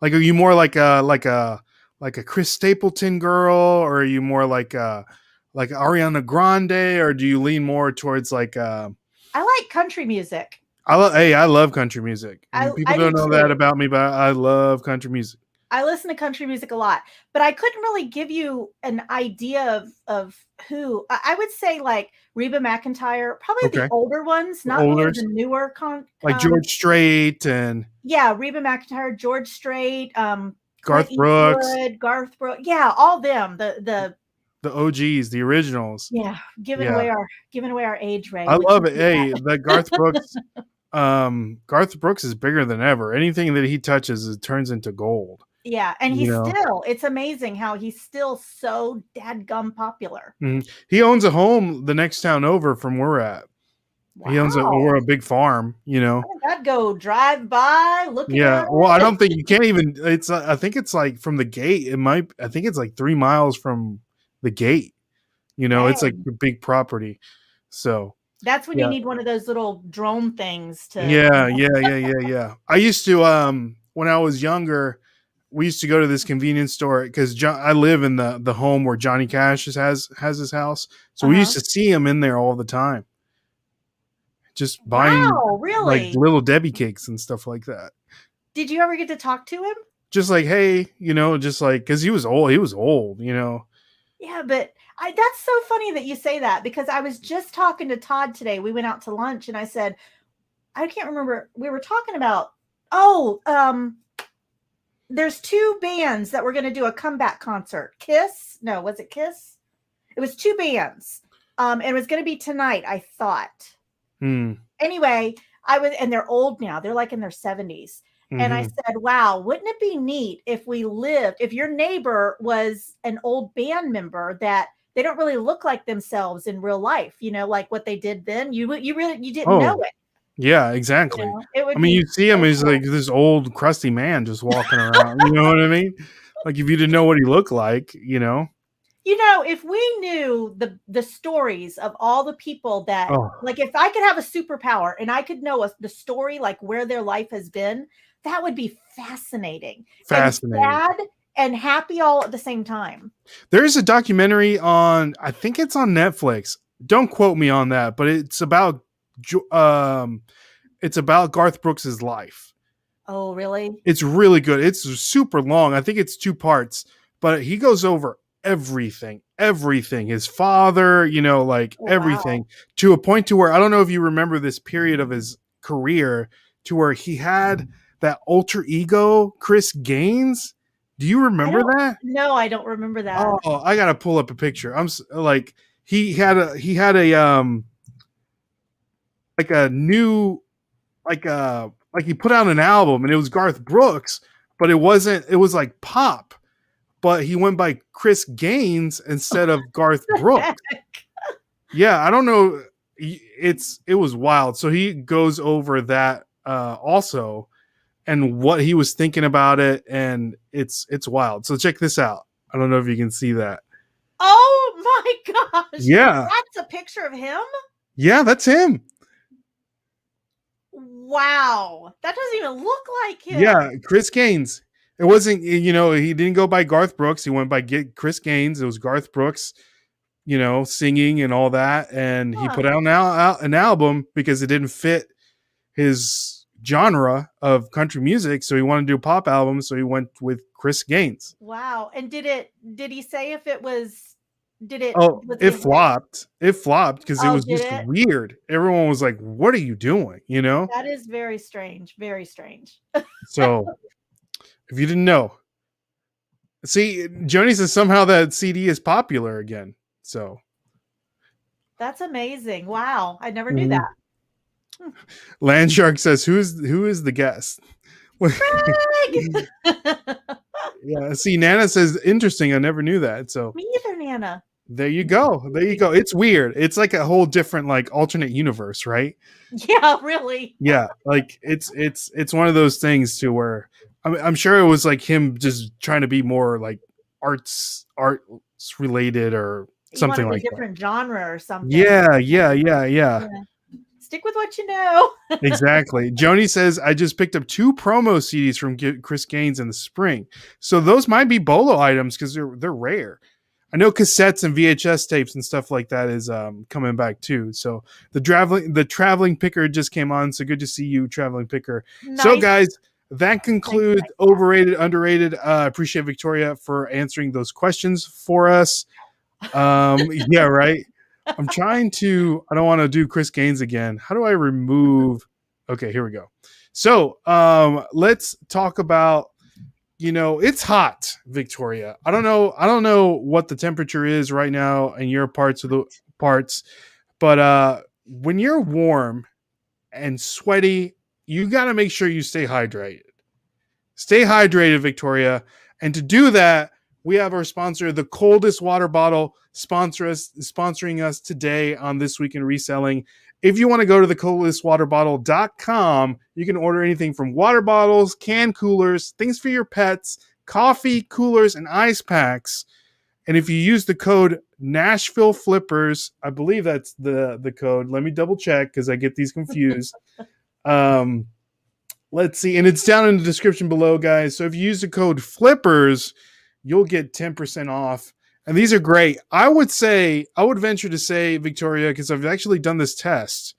[SPEAKER 1] Like are you more like a like a like a Chris Stapleton girl, or are you more like uh like Ariana Grande, or do you lean more towards like uh
[SPEAKER 2] I like country music.
[SPEAKER 1] I lo- hey, I love country music.
[SPEAKER 2] I-
[SPEAKER 1] People
[SPEAKER 2] I do
[SPEAKER 1] don't know that about me, but I love country music.
[SPEAKER 2] I listen to country music a lot, but I couldn't really give you an idea of of who. I, would say like Reba McEntire, probably
[SPEAKER 1] Okay.
[SPEAKER 2] the older ones, not
[SPEAKER 1] older.
[SPEAKER 2] the newer con.
[SPEAKER 1] Like
[SPEAKER 2] um,
[SPEAKER 1] George Strait and
[SPEAKER 2] Yeah, Reba McEntire, George Strait, um,
[SPEAKER 1] Garth
[SPEAKER 2] Clint
[SPEAKER 1] Brooks,
[SPEAKER 2] Eastwood, Garth Brooks. Yeah, all them. The the
[SPEAKER 1] the OGs, the originals.
[SPEAKER 2] yeah, giving
[SPEAKER 1] Yeah.
[SPEAKER 2] away our giving away our age, Ray.
[SPEAKER 1] I love it. Hey, the Garth Brooks, um, Garth Brooks is bigger than ever. Anything that he touches, it turns into gold.
[SPEAKER 2] Yeah, and
[SPEAKER 1] you
[SPEAKER 2] he's
[SPEAKER 1] know.
[SPEAKER 2] still. It's amazing how he's still so dadgum popular.
[SPEAKER 1] He owns a home the next town over from where we're at. He owns a or a big farm, you know.
[SPEAKER 2] I'd go drive by, looking.
[SPEAKER 1] Yeah. Well. I don't think you can't even. It's. uh, I think it's like from the gate. It might. I think it's like three miles from the gate. You know, it's like a big property. So
[SPEAKER 2] That's when
[SPEAKER 1] Yeah.
[SPEAKER 2] you need one of those little drone things to.
[SPEAKER 1] yeah, yeah, yeah, yeah, yeah. I used to um when I was younger, we used to go to this convenience store because John. I live in the the home where Johnny Cash is, has has his house, so we used
[SPEAKER 2] Uh-huh.
[SPEAKER 1] to see him in there all the time, just buying
[SPEAKER 2] Wow, really?
[SPEAKER 1] like little Debbie cakes and stuff like that.
[SPEAKER 2] Did you ever get to talk to him?
[SPEAKER 1] Just like hey, you know, just like because he was old, he was old, you know.
[SPEAKER 2] Yeah, but I, that's so funny that you say that because I was just talking to Todd today. We went out to lunch and I said, I can't remember. We were talking about, oh, um, there's two bands that were going to do a comeback concert. Kiss? No, was it Kiss? It was two bands. Um, and it was going to be tonight, I thought.
[SPEAKER 1] Hmm.
[SPEAKER 2] anyway, I was, and they're old now. They're like in their 70s. and I
[SPEAKER 1] Mhm.
[SPEAKER 2] said, "Wow, wouldn't it be neat if we lived if your neighbor was an old band member that they don't really look like themselves in real life, you know, like what they did then. You you really you didn't
[SPEAKER 1] Oh,
[SPEAKER 2] know it.
[SPEAKER 1] Yeah,
[SPEAKER 2] You
[SPEAKER 1] exactly.
[SPEAKER 2] know?
[SPEAKER 1] I mean,
[SPEAKER 2] be
[SPEAKER 1] you see him
[SPEAKER 2] he's
[SPEAKER 1] like this old crusty man just walking around. you know what I mean? Like if you didn't know what he looked like, you know.
[SPEAKER 2] you know, if we knew the the stories of all the people that
[SPEAKER 1] Oh.
[SPEAKER 2] like if I could have a superpower and I could know a, the story like where their life has been, that would be fascinating.
[SPEAKER 1] Fascinating.
[SPEAKER 2] And sad and happy all at the same time.
[SPEAKER 1] There's a documentary on, I think it's on Netflix. Don't quote me on that, but it's about, um, it's about Garth Brooks's life.
[SPEAKER 2] Oh, really?
[SPEAKER 1] It's really good. It's super long. I think it's two parts, but he goes over everything, everything. His father, you know, like
[SPEAKER 2] Oh, wow.
[SPEAKER 1] everything to a point to where I don't know if you remember this period of his career to where he had that alter ego, Chris Gaines. Do you remember that?
[SPEAKER 2] No, I don't remember that.
[SPEAKER 1] Oh, I gotta pull up a picture. I'm like he had a he had a um like a new like a like he put out an album and it was Garth Brooks, but it wasn't it was like pop, but he went by Chris Gaines instead of Garth Brooks. Yeah, I don't know. It's it was wild. So he goes over that uh also and what he was thinking about it and it's it's wild. So check this out. I don't know if you can see that.
[SPEAKER 2] Oh my gosh.
[SPEAKER 1] Yeah.
[SPEAKER 2] That's a picture of him?
[SPEAKER 1] Yeah, that's him.
[SPEAKER 2] Wow. That doesn't even look like him.
[SPEAKER 1] Yeah, Chris Gaines. It wasn't you know, he didn't go by Garth Brooks. He went by get Chris Gaines. It was Garth Brooks, you know, singing and all that and he put out an, al- an album because it didn't fit his genre of country music, so he wanted to do a pop album, so he went with Chris Gaines.
[SPEAKER 2] Wow. And did it did he say if it was did it
[SPEAKER 1] Oh, it
[SPEAKER 2] it-
[SPEAKER 1] flopped. It flopped because it
[SPEAKER 2] Oh,
[SPEAKER 1] was just
[SPEAKER 2] it?
[SPEAKER 1] weird. Everyone was like, "What are you doing?" You know.
[SPEAKER 2] That is very strange. Very strange.
[SPEAKER 1] So, if you didn't know, see, Joni says somehow that CD is popular again. So,
[SPEAKER 2] That's amazing. Wow. I never knew
[SPEAKER 1] Mhm.
[SPEAKER 2] that.
[SPEAKER 1] Landshark says, "Who is who is the guest?" Yeah. See, Nana says, "Interesting. I never knew that." So
[SPEAKER 2] Me either, Nana.
[SPEAKER 1] There you go. There you go. It's weird. It's like a whole different, like, alternate universe, right?
[SPEAKER 2] Yeah, really.
[SPEAKER 1] yeah like it's it's it's one of those things to where I'm, I'm sure it was like him just trying to be more like arts arts related or
[SPEAKER 2] You
[SPEAKER 1] something like
[SPEAKER 2] a different genre or
[SPEAKER 1] that
[SPEAKER 2] something.
[SPEAKER 1] yeah yeah yeah yeah
[SPEAKER 2] Yeah. Stick with what you know.
[SPEAKER 1] exactly joni says i just picked up two promo cds from G- chris gaines in the spring so those might be bolo items because they're they're rare i know cassettes and vhs tapes and stuff like that is um coming back too so the traveling the traveling picker just came on so good to see you traveling picker So, guys, that concludes
[SPEAKER 2] nice.
[SPEAKER 1] overrated, underrated. Uh, appreciate Victoria for answering those questions for us. Um, yeah, right. I'm trying to. I don't want to do Chris Gaines again. How do I remove? Okay, here we go. So, um, let's talk about. You know, it's hot, Victoria. I don't know. I don't know what the temperature is right now in your parts of the parts, but uh, when you're warm and sweaty you got to make sure you stay hydrated. Stay hydrated, Victoria. And to do that, we have our sponsor, the coldest water bottle, sponsor us, sponsoring us today on This Week in Reselling. If you want to go to the coldestwaterbottle.com, you can order anything from water bottles, can coolers, things for your pets, coffee, coolers, and ice packs. And if you use the code Nashville Flippers, I believe that's the the code. Let me double check because I get these confused. um, let's see, and it's down in the description below, guys. So if you use the code Flippers, you'll get ten percent off. And these are great. I would say, I would venture to say, Victoria, because I've actually done this test.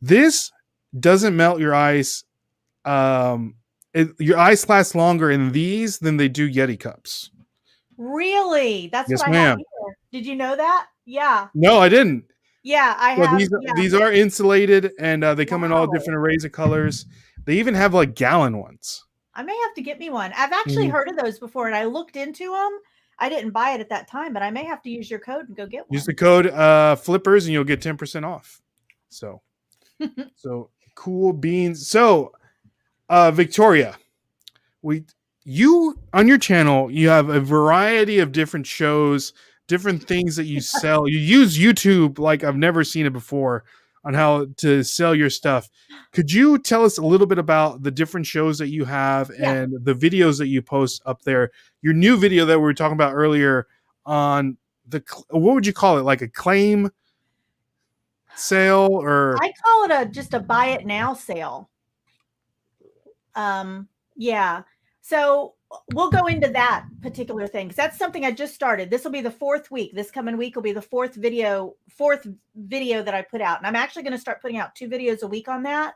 [SPEAKER 1] This doesn't melt your ice. Um, it, your ice lasts longer in these than they do Yeti cups.
[SPEAKER 2] Really? That's
[SPEAKER 1] Yes,
[SPEAKER 2] what I have
[SPEAKER 1] ma'am.
[SPEAKER 2] here. Did you know that? Yeah.
[SPEAKER 1] No, I didn't.
[SPEAKER 2] Yeah, I
[SPEAKER 1] Well,
[SPEAKER 2] have.
[SPEAKER 1] these
[SPEAKER 2] yeah.
[SPEAKER 1] these are insulated and uh, they come in all different arrays of colors. They even have like gallon ones.
[SPEAKER 2] I may have to get me one. I've actually
[SPEAKER 1] Mhm.
[SPEAKER 2] heard of those before and I looked into them. I didn't buy it at that time, but I may have to use your code and go get one.
[SPEAKER 1] Use the code uh, flippers and you'll get 10% off. So, so cool beans. So, uh, Victoria, we you on your channel you have a variety of different shows, different things that you sell. you use YouTube like I've never seen it before on how to sell your stuff. Could you tell us a little bit about the different shows that you have
[SPEAKER 2] Yeah.
[SPEAKER 1] and the videos that you post up there? Your new video that we were talking about earlier on the what would you call it? Like a claim sale or
[SPEAKER 2] I call it a just a buy it now sale. Um, yeah. So we'll go into that particular thing because that's something I just started. This will be the fourth week. This coming week will be the fourth video, fourth video that I put out. And I'm actually going to start putting out two videos a week on that.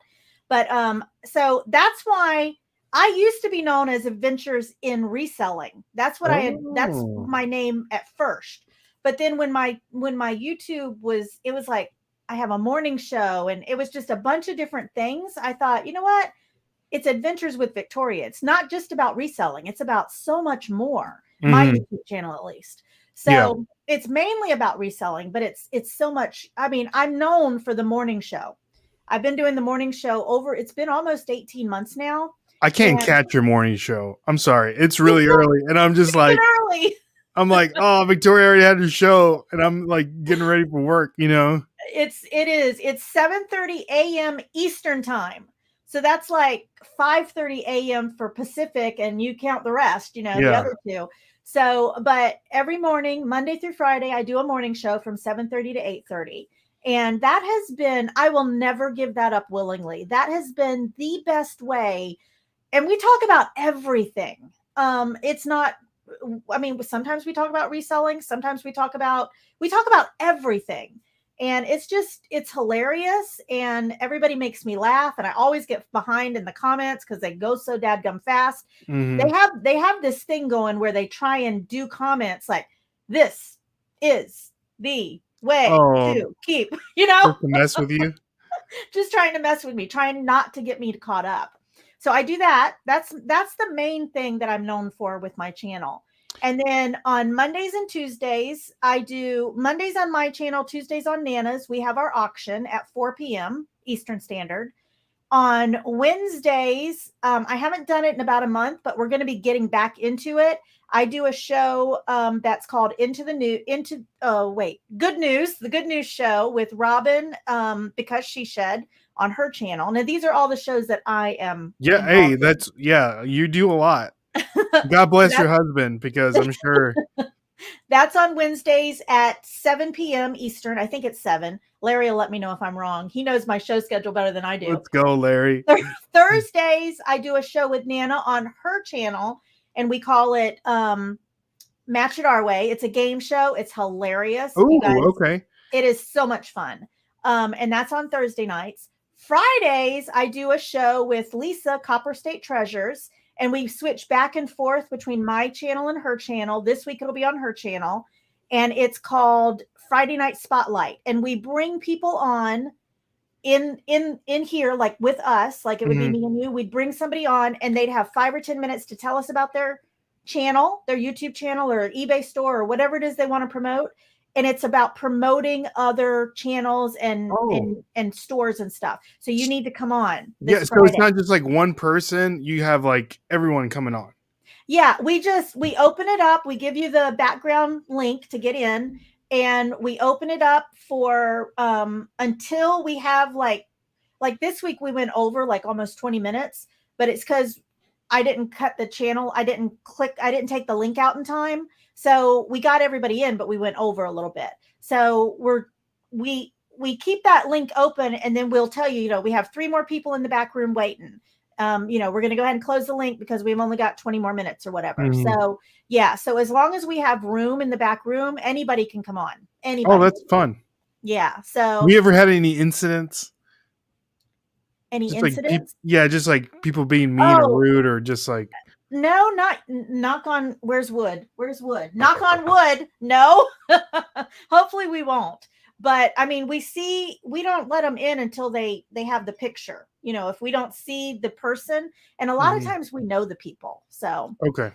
[SPEAKER 2] But um, so that's why I used to be known as Adventures in Reselling. That's what I had, that's
[SPEAKER 1] Oh.
[SPEAKER 2] my name at first. But then when my when my YouTube was, it was like I have a morning show and it was just a bunch of different things. I thought, you know what? It's Adventures with Victoria. It's not just about reselling, it's about so much more. My
[SPEAKER 1] Mhm.
[SPEAKER 2] YouTube channel at least. So
[SPEAKER 1] Yeah.
[SPEAKER 2] it's mainly about reselling, but it's it's so much. I mean, I'm known for the morning show. I've been doing the morning show over it's been almost 18 months now.
[SPEAKER 1] I can't
[SPEAKER 2] Yeah.
[SPEAKER 1] catch your morning show. I'm sorry. It's really early. And I'm just like,
[SPEAKER 2] early.
[SPEAKER 1] I'm like, oh, Victoria already had her show. And I'm like getting ready for work, you know?
[SPEAKER 2] It's it is. It's 7:30 a.m. Eastern time. So that's like 5:30 a.m. for Pacific, and you count the rest, you know, the other two. So, but every morning, Monday through Friday, I do a morning show from 7:30 to 8:30. And that has been, I will never give that up willingly. That has been the best way. And we talk about everything. Um, it's not, I mean, sometimes we talk about reselling, sometimes we talk about, we talk about everything and it's just it's hilarious and everybody makes me laugh and i always get behind in the comments because they go so dadgum fast
[SPEAKER 1] Mhm.
[SPEAKER 2] they have they have this thing going where they try and do comments like this is the way
[SPEAKER 1] Oh.
[SPEAKER 2] to keep you know
[SPEAKER 1] to mess with you.
[SPEAKER 2] just trying to mess with me trying not to get me caught up so i do that that's that's the main thing that i'm known for with my channel and then on mondays and tuesdays i do mondays on my channel tuesdays on nana's we have our auction at 4 p.m eastern standard on wednesdays um, i haven't done it in about a month but we're going to be getting back into it i do a show um, that's called into the new into oh wait good news the good news show with robin um, because she shed on her channel now these are all the shows that i am
[SPEAKER 1] Yeah. Hey,
[SPEAKER 2] in.
[SPEAKER 1] that's, yeah, you do a lot. God bless your husband because I'm sure.
[SPEAKER 2] that's on wednesdays at 7 p.m eastern i think it's 7 larry will let me know if i'm wrong he knows my show schedule better than i do
[SPEAKER 1] Let's go, Larry.
[SPEAKER 2] Thursdays, I do a show with Nana on her channel, and we call it um, Match It Our Way. It's a game show. It's hilarious.
[SPEAKER 1] Oh, okay.
[SPEAKER 2] It is so much fun. Um, and that's on Thursday nights. Fridays, I do a show with Lisa, Copper State Treasures, and we switch back and forth between my channel and her channel. This week it'll be on her channel, and it's called Friday Night Spotlight. And we bring people on in in in here like with us like it would
[SPEAKER 1] Mhm.
[SPEAKER 2] be me and you we'd bring somebody on and they'd have five or ten minutes to tell us about their channel their youtube channel or ebay store or whatever it is they want to promote and it's about promoting other channels and
[SPEAKER 1] Oh.
[SPEAKER 2] and, and stores and stuff so you need to come on
[SPEAKER 1] Yeah. So it's not just like one person, you have like everyone coming on.
[SPEAKER 2] Yeah, we just we open it up. We give you the background link to get in, and we open it up for um until we have like like this week we went over like almost 20 minutes, but it's because I didn't cut the channel. I didn't click, I didn't take the link out in time. So we got everybody in, but we went over a little bit. So we're we we keep that link open and then we'll tell you, you know, we have three more people in the back room waiting um, you know, we're going to go ahead and close the link because we've only got 20 more minutes or whatever.
[SPEAKER 1] Mhm.
[SPEAKER 2] So, yeah. So, as long as we have room in the back room, anybody can come on. Anybody.
[SPEAKER 1] Oh, that's fun.
[SPEAKER 2] yeah. So,
[SPEAKER 1] We ever had any incidents?
[SPEAKER 2] any
[SPEAKER 1] Just like,
[SPEAKER 2] incidents?
[SPEAKER 1] yeah, just like people being mean
[SPEAKER 2] Oh.
[SPEAKER 1] or rude or just like,
[SPEAKER 2] no, not knock on. Where's wood? Where's wood? Knock on wood. No. Hopefully, we won't. But I mean, we see we don't let them in until they they have the picture. You know, if we don't see the person, and a lot
[SPEAKER 1] Mhm.
[SPEAKER 2] of times we know the people. So,
[SPEAKER 1] okay.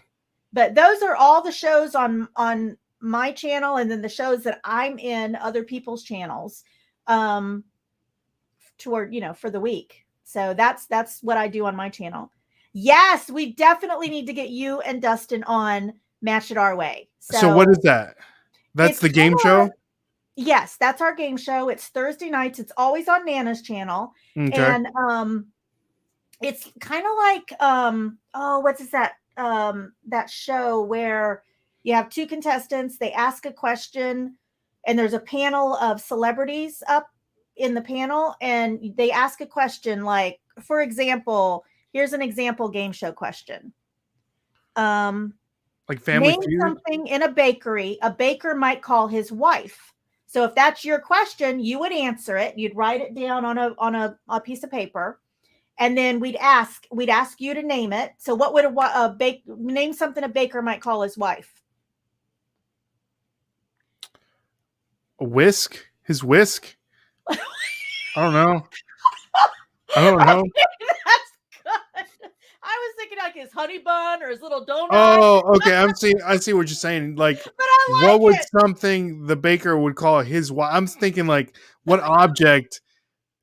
[SPEAKER 2] but those are all the shows on on my channel and then the shows that i'm in other people's channels um toward you know for the week So that's that's what I do on my channel. Yes, we definitely need to get you and Dustin on Match It Our Way.
[SPEAKER 1] So, so what is that? That's the game
[SPEAKER 2] kinda-
[SPEAKER 1] show.
[SPEAKER 2] Yes, that's our game show. It's Thursday nights. It's always on Nana's channel.
[SPEAKER 1] Okay.
[SPEAKER 2] And um it's kind of like um oh what's is that um that show where you have two contestants, they ask a question and there's a panel of celebrities up in the panel and they ask a question like for example, here's an example game show question. Um
[SPEAKER 1] like Family
[SPEAKER 2] name something in a bakery a baker might call his wife so if that's your question you would answer it you'd write it down on a on a, a piece of paper and then we'd ask we'd ask you to name it so what would a, a bake name something a baker might call his wife
[SPEAKER 1] A whisk. His whisk. I don't know. I don't know.
[SPEAKER 2] that's good i was thinking like his honey bun or his little donut
[SPEAKER 1] Oh, okay. I'm seeing. I see what you're saying. Like,
[SPEAKER 2] but i like
[SPEAKER 1] what would something the baker would call his wife? I'm thinking like, what object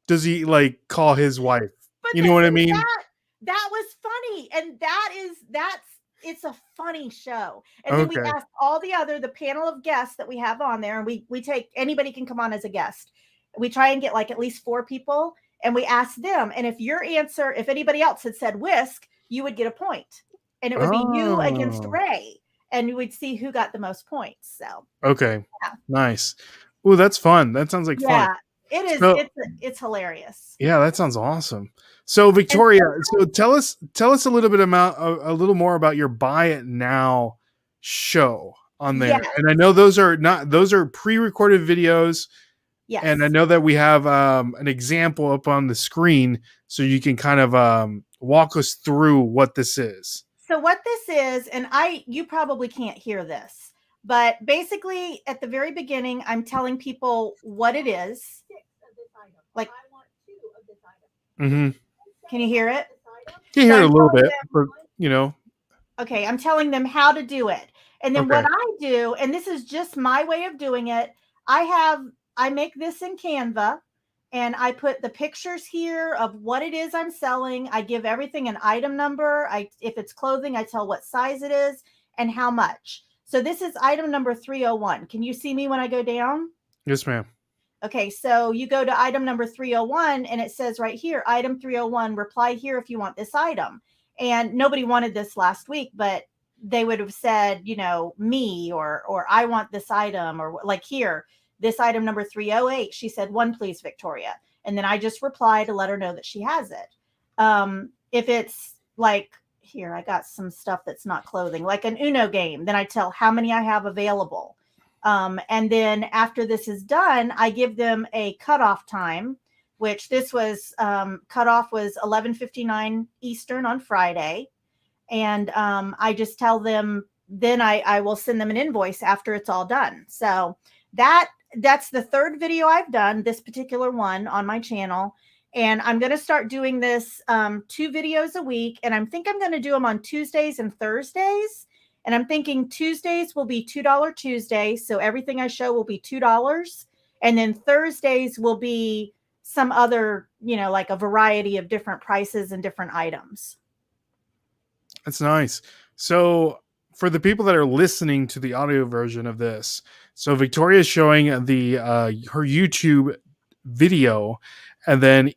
[SPEAKER 1] does he like call his wife?
[SPEAKER 2] But
[SPEAKER 1] You know what I mean?
[SPEAKER 2] That, that was funny, and that is that's it's a funny show. And then we ask all the other the panel of guests that we have on there, and we we take anybody can come on as a guest. We try and get like at least four people, and we ask them. And if your answer, if anybody else had said whisk, you would get a point, and it would be you against
[SPEAKER 1] Oh.
[SPEAKER 2] Ray, and you would see who got the most points. So
[SPEAKER 1] Okay.
[SPEAKER 2] Yeah.
[SPEAKER 1] Nice. Oh, that's fun. That sounds like fun.
[SPEAKER 2] yeah, it is.
[SPEAKER 1] So-
[SPEAKER 2] it's it's hilarious.
[SPEAKER 1] Yeah, that sounds awesome. So Victoria, so tell us tell us a little bit about a, a little more about your buy it now show on there.
[SPEAKER 2] Yes.
[SPEAKER 1] And I know those are not those are pre-recorded videos
[SPEAKER 2] Yes,
[SPEAKER 1] and I know that we have um, an example up on the screen so you can kind of um, walk us through what this is.
[SPEAKER 2] So what this is, and I you probably can't hear this, but basically at the very beginning, I'm telling people what it is. Like-
[SPEAKER 1] Mm-hmm.
[SPEAKER 2] Can you hear it?
[SPEAKER 1] Can You hear it a little bit, but you know,
[SPEAKER 2] Okay, I'm telling them how to do it. And then what I do, and this is just my way of doing it, I have I make this in Canva and I put the pictures here of what it is I'm selling. I give everything an item number. I if it's clothing, I tell what size it is and how much. So this is item number 301. Can you see me when I go down?
[SPEAKER 1] yes, ma'am.
[SPEAKER 2] Okay, so you go to item number 301 and it says right here, item 301, reply here if you want this item. And nobody wanted this last week, but they would have said, you know, me or or I want this item or like here, this item number 308, she said, "One please, Victoria." And then I just reply to let her know that she has it. Um if it's like here, I got some stuff that's not clothing, like an Uno game, then I tell how many I have available. Um, and then after this is done, I give them a cutoff time, which this was um, cutoff was 11:59 Eastern on Friday, and um, I just tell them. Then I, I will send them an invoice after it's all done. So that that's the third video I've done. This particular one on my channel, and I'm going to start doing this um, two videos a week. And I'm think I'm going to do them on Tuesdays and Thursdays. And I'm thinking Tuesdays will be $2 Tuesday. So everything I show will be $2. And then Thursdays will be some other, you know, like a variety of different prices and different items.
[SPEAKER 1] That's nice. So for the people that are listening to the audio version of this, so Victoria is showing the uh, her YouTube video, and then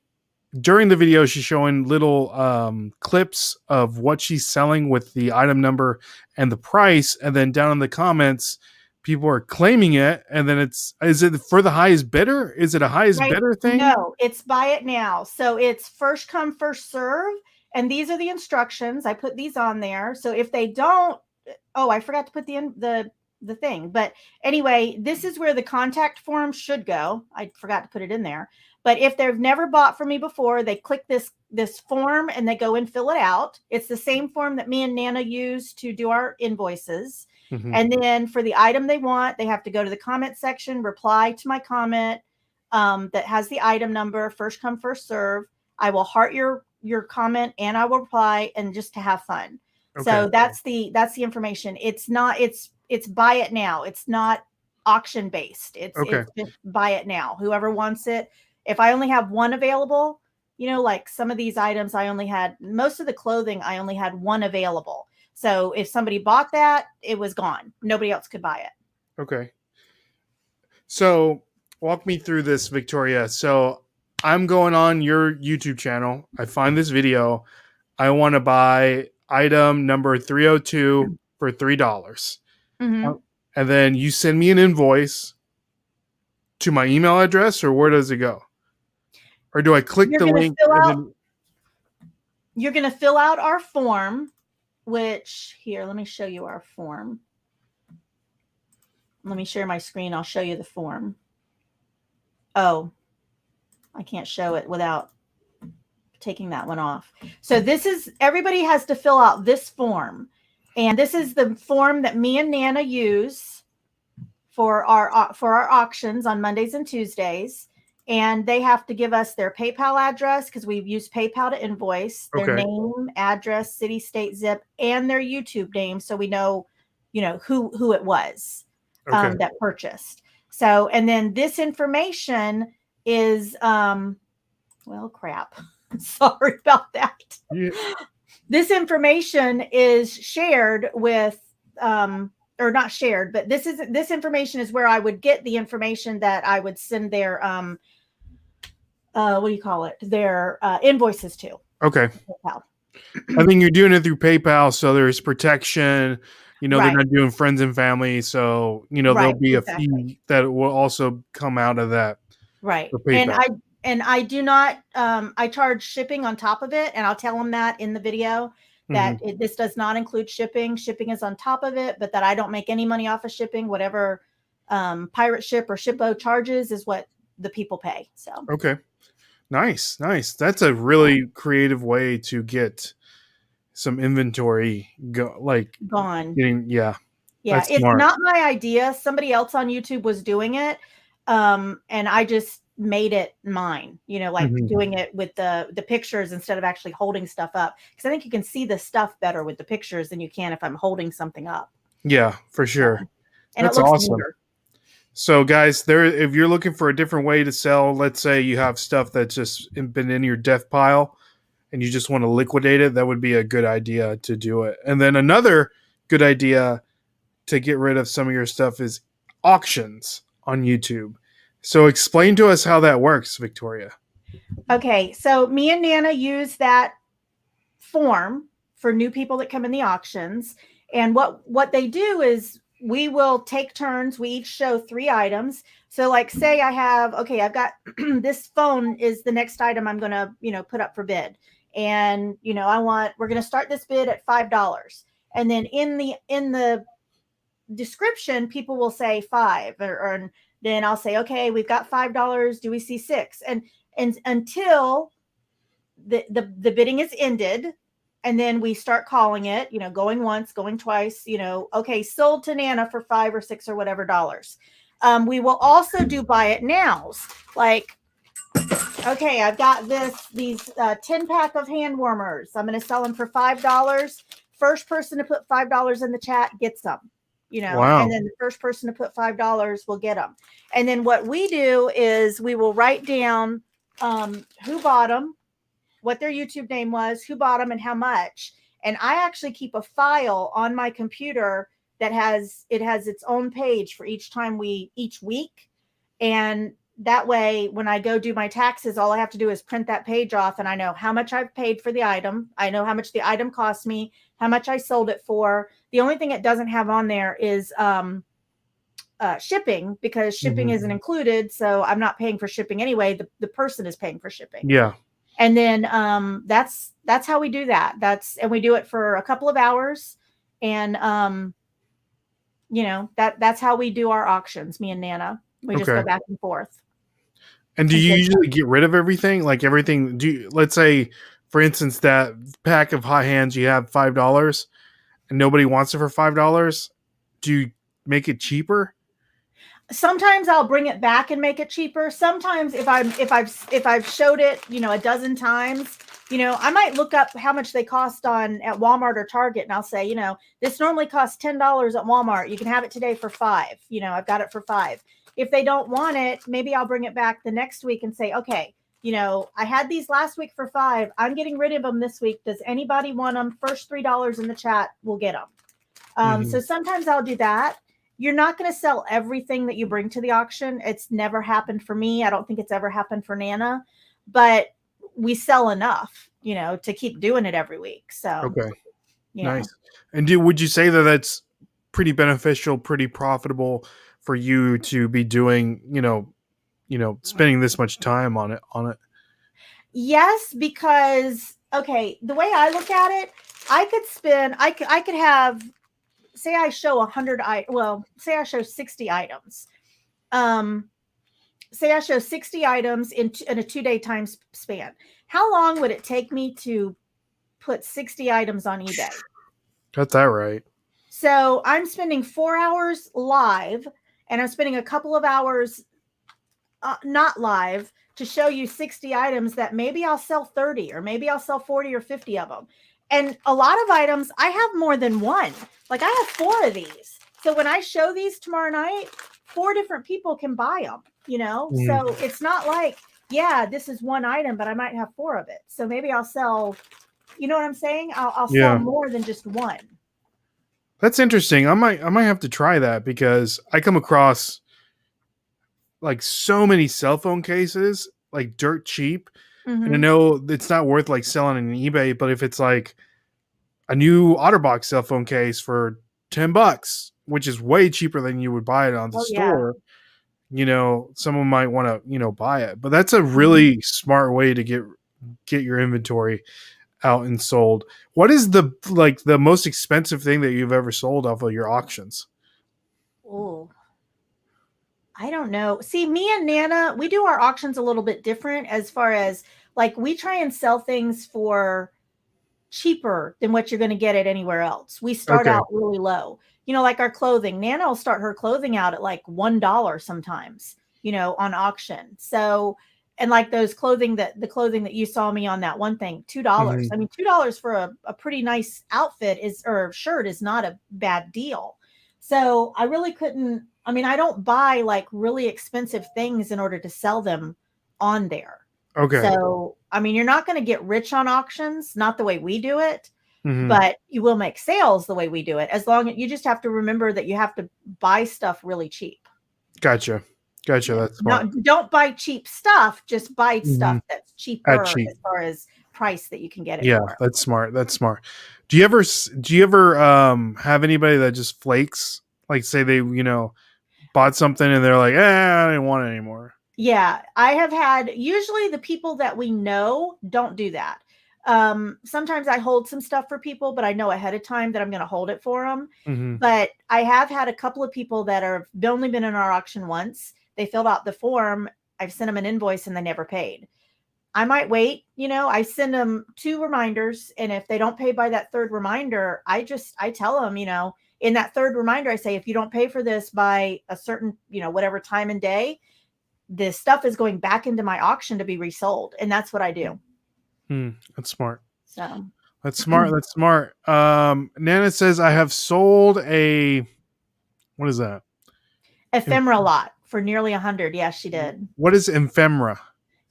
[SPEAKER 1] during the video she's showing little um, clips of what she's selling with the item number and the price, and then down in the comments. People are claiming it, and then it's is it for the highest bidder? Is it a highest
[SPEAKER 2] Right.
[SPEAKER 1] bidder thing?
[SPEAKER 2] No, it's buy it now. So it's first come, first serve. And these are the instructions. I put these on there. So if they don't, oh, I forgot to put the in the the thing. But anyway, this is where the contact form should go. I forgot to put it in there. But if they've never bought from me before, they click this this form and they go and fill it out. It's the same form that me and Nana use to do our invoices.
[SPEAKER 1] Mhm.
[SPEAKER 2] And then for the item they want, they have to go to the comment section, reply to my comment um, that has the item number, first come, first serve. I will heart your your comment and I will reply and just to have fun. So that's the that's the information. It's not it's it's buy it now. It's not auction based. It's
[SPEAKER 1] Okay.
[SPEAKER 2] it's just buy it now. Whoever wants it. If I only have one available, you know, like some of these items, I only had most of the clothing, I only had one available. So if somebody bought that, it was gone. Nobody else could buy it.
[SPEAKER 1] Okay. So walk me through this, Victoria. So I'm going on your YouTube channel. I find this video. I want to buy item number 302 for $3. dollars
[SPEAKER 2] Mhm.
[SPEAKER 1] And then you send me an invoice to my email address, or where does it go? Or do I click
[SPEAKER 2] You're
[SPEAKER 1] the link?
[SPEAKER 2] fill
[SPEAKER 1] and
[SPEAKER 2] out-
[SPEAKER 1] then-
[SPEAKER 2] You're going to fill out our form, which here, let me show you our form. Let me share my screen. I'll show you the form. Oh, I can't show it without taking that one off. So this is everybody has to fill out this form. And this is the form that me and Nana use for our for our auctions on Mondays and Tuesdays. And they have to give us their PayPal address because we've used PayPal to invoice their
[SPEAKER 1] Okay.
[SPEAKER 2] name, address, city, state, zip, and their YouTube name, so we know, you know, who who it was
[SPEAKER 1] Okay.
[SPEAKER 2] um, that purchased. So, and then this information is, um, well, crap. Sorry about that.
[SPEAKER 1] Yeah.
[SPEAKER 2] This information is shared with, um, or not shared, but this is this information is where I would get the information that I would send their, um, uh, what do you call it? Their uh, invoices to.
[SPEAKER 1] Okay.
[SPEAKER 2] PayPal.
[SPEAKER 1] I think you're doing it through PayPal, so there's protection. You know,
[SPEAKER 2] Right.
[SPEAKER 1] they're not doing friends and family, so you know there'll
[SPEAKER 2] Right,
[SPEAKER 1] be a
[SPEAKER 2] exactly.
[SPEAKER 1] fee that will also come out of that.
[SPEAKER 2] right and i and i do not um i charge shipping on top of it and i'll tell them that in the video that
[SPEAKER 1] Mm-hmm.
[SPEAKER 2] it, this does not include shipping shipping is on top of it but that i don't make any money off of shipping whatever um pirate ship or shippo charges is what the people pay so
[SPEAKER 1] Okay. Nice, nice. That's a really creative way to get some inventory go like
[SPEAKER 2] gone
[SPEAKER 1] getting yeah.
[SPEAKER 2] yeah it's
[SPEAKER 1] smart.
[SPEAKER 2] not my idea somebody else on youtube was doing it um and i just made it mine you know like
[SPEAKER 1] Mhm.
[SPEAKER 2] doing it with the the pictures instead of actually holding stuff up because i think you can see the stuff better with the pictures than you can if i'm holding something up
[SPEAKER 1] Yeah, for sure.
[SPEAKER 2] and
[SPEAKER 1] That's awesome.
[SPEAKER 2] neater.
[SPEAKER 1] So guys, there if you're looking for a different way to sell, let's say you have stuff that's just been in your death pile and you just want to liquidate it, that would be a good idea to do it. And then another good idea to get rid of some of your stuff is auctions on YouTube. So explain to us how that works, Victoria.
[SPEAKER 2] Okay, so me and Nana use that form for new people that come in the auctions, and what what they do is we will take turns. We each show three items. So, like, say I have okay, I've got this phone is the next item I'm going to you know put up for bid, and you know I want we're going to start this bid at five dollars, and then in the in the description people will say five or, or then I'll say okay we've got five dollars. Do we see six? And and until the, the the bidding is ended and then we start calling it you know going once going twice you know okay sold to nana for five or six or whatever dollars. Um, we will also do buy it nows like okay i've got this these uh, 10 pack of hand warmers. I'm going to sell them for five dollars. First person to put five dollars in the chat gets them you know
[SPEAKER 1] Wow.
[SPEAKER 2] and then the first person to put five dollars will get them and then what we do is we will write down um, who bought them, what their YouTube name was, who bought them, and how much. And I actually keep a file on my computer that has it has its own page for each time we each week, and that way when I go do my taxes, all I have to do is print that page off, and I know how much I've paid for the item. I know how much the item cost me, how much I sold it for. The only thing it doesn't have on there is um, uh, shipping because shipping
[SPEAKER 1] Mhm.
[SPEAKER 2] isn't included. So I'm not paying for shipping anyway. The, the person is paying for shipping.
[SPEAKER 1] Yeah.
[SPEAKER 2] And then um, that's that's how we do that. That's and we do it for a couple of hours. And um, you know, that that's how we do our auctions, me and Nana. We just go back and forth.
[SPEAKER 1] And do you usually get rid of everything? Like everything? Do you, let's say, for instance, that pack of hot hands you have five dollars, and nobody wants it for five dollars. Do you make it cheaper?
[SPEAKER 2] sometimes I'll bring it back and make it cheaper. Sometimes if I'm if I've if I've showed it, you know, a dozen times, you know, I might look up how much they cost on at Walmart or Target and I'll say, you know, this normally costs $10 at Walmart. You can have it today for 5. You know, I've got it for 5. If they don't want it, maybe I'll bring it back the next week and say, "Okay, you know, I had these last week for five. I'm getting rid of them this week. Does anybody want them? First three dollars in the chat we'll get them. Um,
[SPEAKER 1] Mhm.
[SPEAKER 2] So sometimes I'll do that. You're not going to sell everything that you bring to the auction. It's never happened for me. I don't think it's ever happened for Nana, but we sell enough, you know, to keep doing it every week. So
[SPEAKER 1] Okay.
[SPEAKER 2] know.
[SPEAKER 1] Nice. And do would you say that that's pretty beneficial, pretty profitable for you to be doing, you know, you know, spending this much time on it on it?
[SPEAKER 2] Yes, because okay, the way I look at it, I could spend I could I could have say I show a hundred I well, say I show 60 items. Um say I show 60 items in, t- in a two day time span. How long would it take me to put 60 items on eBay?
[SPEAKER 1] Got that right.
[SPEAKER 2] So I'm spending four hours live and I'm spending a couple of hours uh, not live to show you 60 items that maybe I'll sell 30 or maybe I'll sell 40 or 50 of them. And a lot of items, I have more than one. Like I have four of these. So when I show these tomorrow night, four different people can buy them, you know?
[SPEAKER 1] Mm.
[SPEAKER 2] So it's not like, yeah, this is one item, but I might have four of it. So maybe I'll sell, you know what I'm saying? I'll, I'll sell
[SPEAKER 1] Yeah.
[SPEAKER 2] more than just one.
[SPEAKER 1] That's interesting. I might I might have to try that because I come across like so many cell phone cases, like dirt cheap. And I
[SPEAKER 2] Mhm.
[SPEAKER 1] know it's not worth like selling on eBay, but if it's like a new OtterBox cell phone case for 10 bucks, which is way cheaper than you would buy it on the
[SPEAKER 2] Oh, yeah.
[SPEAKER 1] store, you know, someone might want to, you know, buy it. But that's a
[SPEAKER 2] Mm-hmm.
[SPEAKER 1] really smart way to get get your inventory out and sold. What is the like the most expensive thing that you've ever sold off of your auctions?
[SPEAKER 2] Oh, I don't know. See, me and Nana, we do our auctions a little bit different as far as like we try and sell things for cheaper than what you're going to get at anywhere else. We start
[SPEAKER 1] Okay.
[SPEAKER 2] out really low. You know, like our clothing. Nana will start her clothing out at like one dollar sometimes. You know, on auction. So, and like those clothing that the clothing that you saw me on that one thing, two dollars. Mm-hmm. I mean, two dollars for a, a pretty nice outfit is or shirt is not a bad deal. So I really couldn't. I mean, I don't buy like really expensive things in order to sell them on there.
[SPEAKER 1] Okay.
[SPEAKER 2] So, I mean, you're not going to get rich on auctions, not the way we do it,
[SPEAKER 1] Mhm.
[SPEAKER 2] but you will make sales the way we do it. As long as you just have to remember that you have to buy stuff really cheap.
[SPEAKER 1] Gotcha. Gotcha. That's smart.
[SPEAKER 2] Not, don't buy cheap stuff, just buy stuff that's cheaper
[SPEAKER 1] cheap.
[SPEAKER 2] as far as price that you can get it
[SPEAKER 1] yeah
[SPEAKER 2] for.
[SPEAKER 1] that's smart that's smart do you ever do you ever um have anybody that just flakes like say they you know bought something and they're like eh, i didn't want it anymore
[SPEAKER 2] Yeah, I have had usually the people that we know don't do that. Um, sometimes I hold some stuff for people, but I know ahead of time that I'm going to hold it for them.
[SPEAKER 1] hmm
[SPEAKER 2] But I have had a couple of people that are they've only been in our auction once. They filled out the form. I've sent them an invoice and they never paid. I might wait, you know, I send them two reminders. And if they don't pay by that third reminder, I just I tell them, you know, in that third reminder, I say, if you don't pay for this by a certain, you know, whatever time and day, this stuff is going back into my auction to be resold. And that's what I do.
[SPEAKER 1] Hmm, that's smart
[SPEAKER 2] So
[SPEAKER 1] that's smart that's smart um nana says i have sold a what is that
[SPEAKER 2] ephemera lot for nearly a hundred. Yes, she did.
[SPEAKER 1] what is ephemera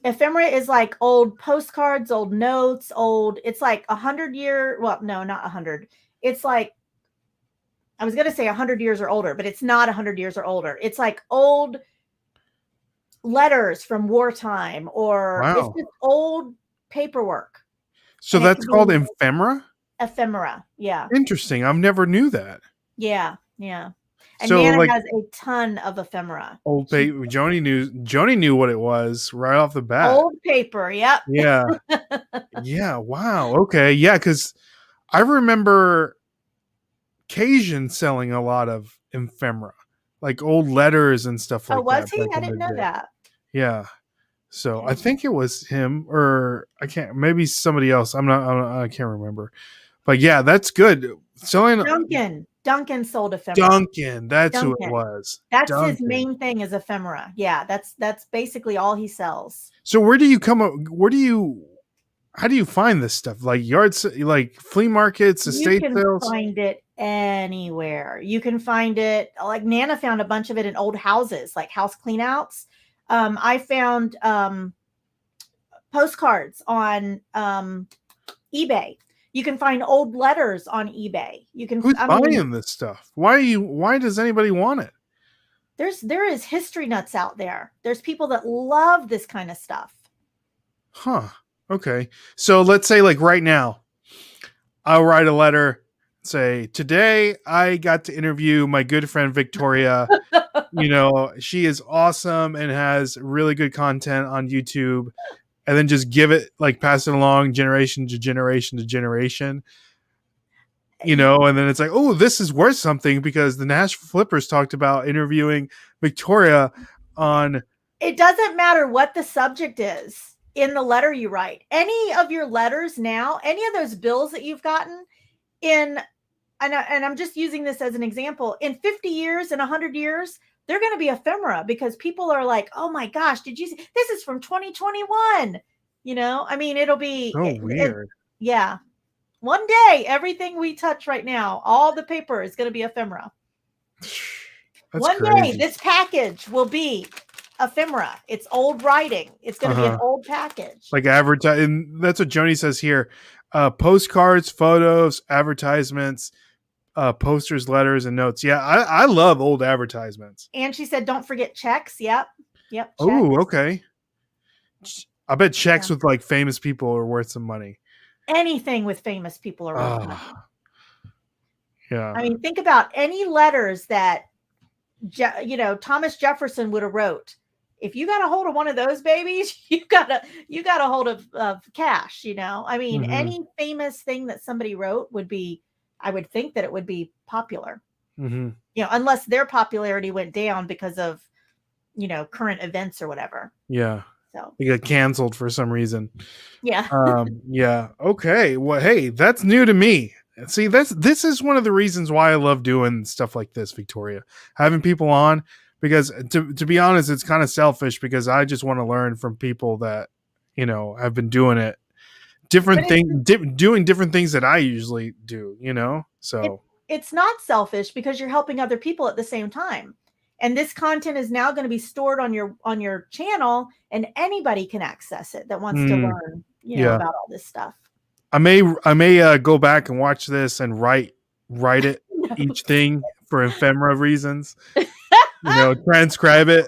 [SPEAKER 2] ephemera is like old postcards old notes old it's like a hundred year well no not a hundred. It's like i was going to say a hundred years or older but it's not a hundred years or older. It's like old letters from wartime or
[SPEAKER 1] Wow.
[SPEAKER 2] it's just old paperwork.
[SPEAKER 1] So
[SPEAKER 2] And
[SPEAKER 1] that's called ephemera?
[SPEAKER 2] Ephemera yeah.
[SPEAKER 1] Interesting i've never knew that.
[SPEAKER 2] Yeah yeah and
[SPEAKER 1] So,
[SPEAKER 2] nana
[SPEAKER 1] like-
[SPEAKER 2] has a ton of ephemera.
[SPEAKER 1] Old paper joni knew joni knew what it was right off the bat.
[SPEAKER 2] Old paper yep.
[SPEAKER 1] Yeah. Yeah wow okay yeah because i remember cajun selling a lot of ephemera like old letters and stuff oh, like
[SPEAKER 2] oh was
[SPEAKER 1] that
[SPEAKER 2] he? i didn't know
[SPEAKER 1] day.
[SPEAKER 2] that.
[SPEAKER 1] Yeah so i think it was him or i can't maybe somebody else i'm not, I'm not i can't remember. But yeah that's good. Selling
[SPEAKER 2] duncan duncan sold ephemera
[SPEAKER 1] duncan that's who it was
[SPEAKER 2] That's his main thing is ephemera. Yeah, that's that's basically all he sells.
[SPEAKER 1] so where do you come up where do you how do you find this stuff like yards like flea markets estate sales?
[SPEAKER 2] you can
[SPEAKER 1] sales
[SPEAKER 2] find it anywhere. You can find it like Nana found a bunch of it in old houses, like house cleanouts. Um, I found um postcards on um, eBay. You can find old letters on eBay. You can
[SPEAKER 1] Who's
[SPEAKER 2] I
[SPEAKER 1] buying this stuff? Why are you? Why does anybody want it?
[SPEAKER 2] there's there is history nuts out there. There's people that love this kind of stuff.
[SPEAKER 1] Huh. Okay. So let's say like right now, I'll write a letter. Say today I got to interview my good friend Victoria. you know, she is awesome and has really good content on YouTube. And then just give it like pass it along generation to generation to generation. You know, and then it's like, oh, this is worth something because the nash Flippers talked about interviewing Victoria on
[SPEAKER 2] it doesn't matter what the subject is in the letter you write. Any of your letters now, any of those bills that you've gotten in, and, I, and I'm just using this as an example, in 50 years and 100 years, they're going to be ephemera because people are like, oh my gosh, did you see? This is from 2021. You know, I mean, it'll be
[SPEAKER 1] oh
[SPEAKER 2] it- it-
[SPEAKER 1] weird.
[SPEAKER 2] yeah. One day, everything we touch right now, all the paper is going to be ephemera.
[SPEAKER 1] That's
[SPEAKER 2] One day, this package will be ephemera. It's old writing. It's going to be an
[SPEAKER 1] Uh-huh.
[SPEAKER 2] old package.
[SPEAKER 1] like advertise and that's what joni says here uh postcards photos advertisements uh posters letters and notes yeah i i love old advertisements
[SPEAKER 2] and she said, "Don't forget checks." Yep, yep.
[SPEAKER 1] oh okay i bet checks
[SPEAKER 2] Yeah.
[SPEAKER 1] with like famous people are worth some money
[SPEAKER 2] Anything with famous people are worth money.
[SPEAKER 1] Ah. yeah
[SPEAKER 2] I mean, think about any letters that, Je- you know, Thomas Jefferson would have wrote. If you got a hold of one of those babies, you got a you got a hold of, of cash. You know, I mean,
[SPEAKER 1] Mhm.
[SPEAKER 2] any famous thing that somebody wrote would be. I would think that it would be popular.
[SPEAKER 1] hmm
[SPEAKER 2] You know, unless their popularity went down because of, you know, current events or whatever.
[SPEAKER 1] yeah.
[SPEAKER 2] So.
[SPEAKER 1] They got canceled for some reason.
[SPEAKER 2] Yeah,
[SPEAKER 1] um yeah. Okay. Well hey that's new to me. See that's this is one of the reasons why i love doing stuff like this victoria. Having people on because to, to be honest it's kind of selfish because i just want to learn from people that you know have been doing it different
[SPEAKER 2] But
[SPEAKER 1] things di- doing different things that i usually do you know? So
[SPEAKER 2] it's not selfish because you're helping other people at the same time. And this content is now going to be stored on your on your channel and anybody can access it that wants to
[SPEAKER 1] Mm,
[SPEAKER 2] learn you know
[SPEAKER 1] yeah.
[SPEAKER 2] about all this stuff.
[SPEAKER 1] I may i may uh, go back and watch this and write write it each thing for ephemera reasons you know transcribe it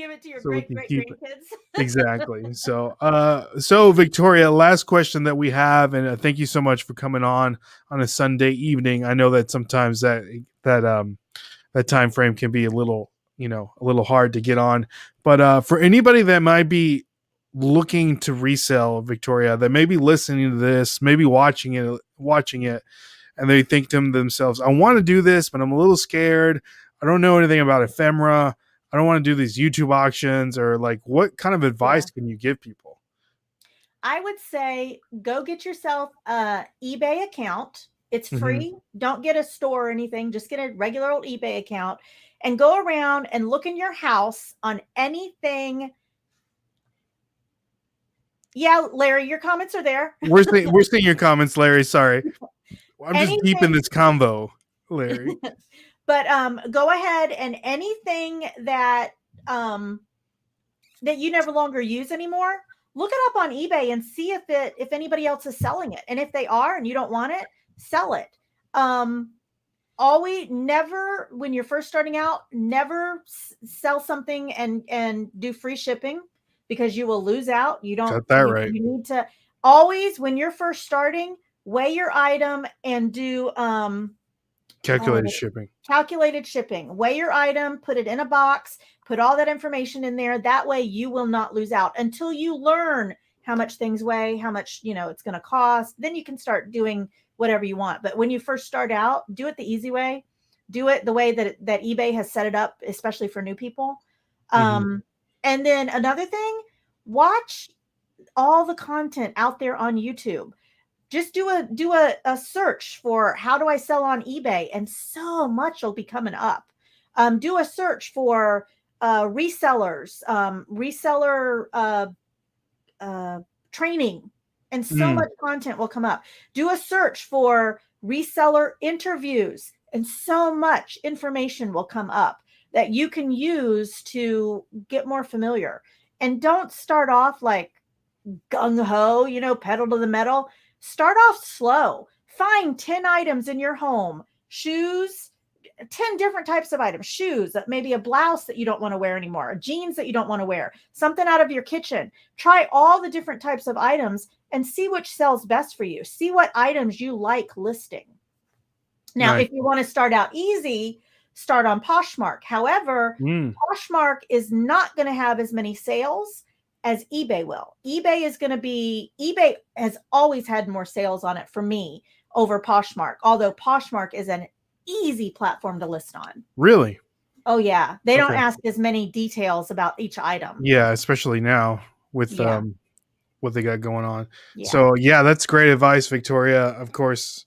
[SPEAKER 2] give it to your
[SPEAKER 1] So
[SPEAKER 2] great great grandkids
[SPEAKER 1] exactly. So, uh, so Victoria, last question that we have, and uh, thank you so much for coming on on a Sunday evening. I know that sometimes that that um that time frame can be a little, you know, a little hard to get on. But uh, for anybody that might be looking to resell Victoria, that may be listening to this, maybe watching it, watching it, and they think to themselves, "I want to do this, but I'm a little scared. I don't know anything about ephemera." I don't want to do these YouTube auctions or like what kind of advice can you give people?
[SPEAKER 2] i would say go get yourself a ebay account it's
[SPEAKER 1] Mhm.
[SPEAKER 2] free don't get a store or anything just get a regular old ebay account and go around and look in your house on anything yeah larry your comments are there
[SPEAKER 1] We're seeing, we're seeing your comments, Larry. Sorry. I'm just deep in this convo, Larry.
[SPEAKER 2] but um go ahead and anything that um that you never longer use anymore look it up on ebay and see if it if anybody else is selling it and if they are and you don't want it sell it um always never when you're first starting out never s- sell something and and do free shipping because you will lose out you don't
[SPEAKER 1] Got that
[SPEAKER 2] you-
[SPEAKER 1] right.
[SPEAKER 2] you need to always when you're first starting weigh your item and do um
[SPEAKER 1] Calculated
[SPEAKER 2] Oh.
[SPEAKER 1] shipping.
[SPEAKER 2] Calculated shipping. Weigh your item, put it in a box, put all that information in there. That way you will not lose out until you learn how much things weigh, how much, you know, it's going to cost. Then you can start doing whatever you want. But when you first start out, do it the easy way. Do it the way that that eBay has set it up, especially for new people.
[SPEAKER 1] Mhm.
[SPEAKER 2] Um and then another thing, watch all the content out there on YouTube just do a do a, a search for how do I sell on eBay, and so much will be coming up. Um, do a search for uh, resellers, um, reseller uh, uh, training, and so
[SPEAKER 1] Mm.
[SPEAKER 2] much content will come up. Do a search for reseller interviews, and so much information will come up that you can use to get more familiar. and don't start off like gung ho, you know, pedal to the metal. Start off slow. Find 10 items in your home shoes, 10 different types of items shoes, maybe a blouse that you don't want to wear anymore, jeans that you don't want to wear, something out of your kitchen. Try all the different types of items and see which sells best for you. See what items you like listing. Now, if you want to start out easy, start on Poshmark. However, mm. Poshmark is not going to have as many sales as eBay will. eBay is going to be, eBay has always had more sales on it for me over Poshmark, although Poshmark is an easy platform to list on.
[SPEAKER 1] Really?
[SPEAKER 2] Oh, yeah. They don't ask as many details about each item.
[SPEAKER 1] Yeah, especially now with yeah. um, what they got going on. Yeah. So, yeah, that's great advice, Victoria. Of course,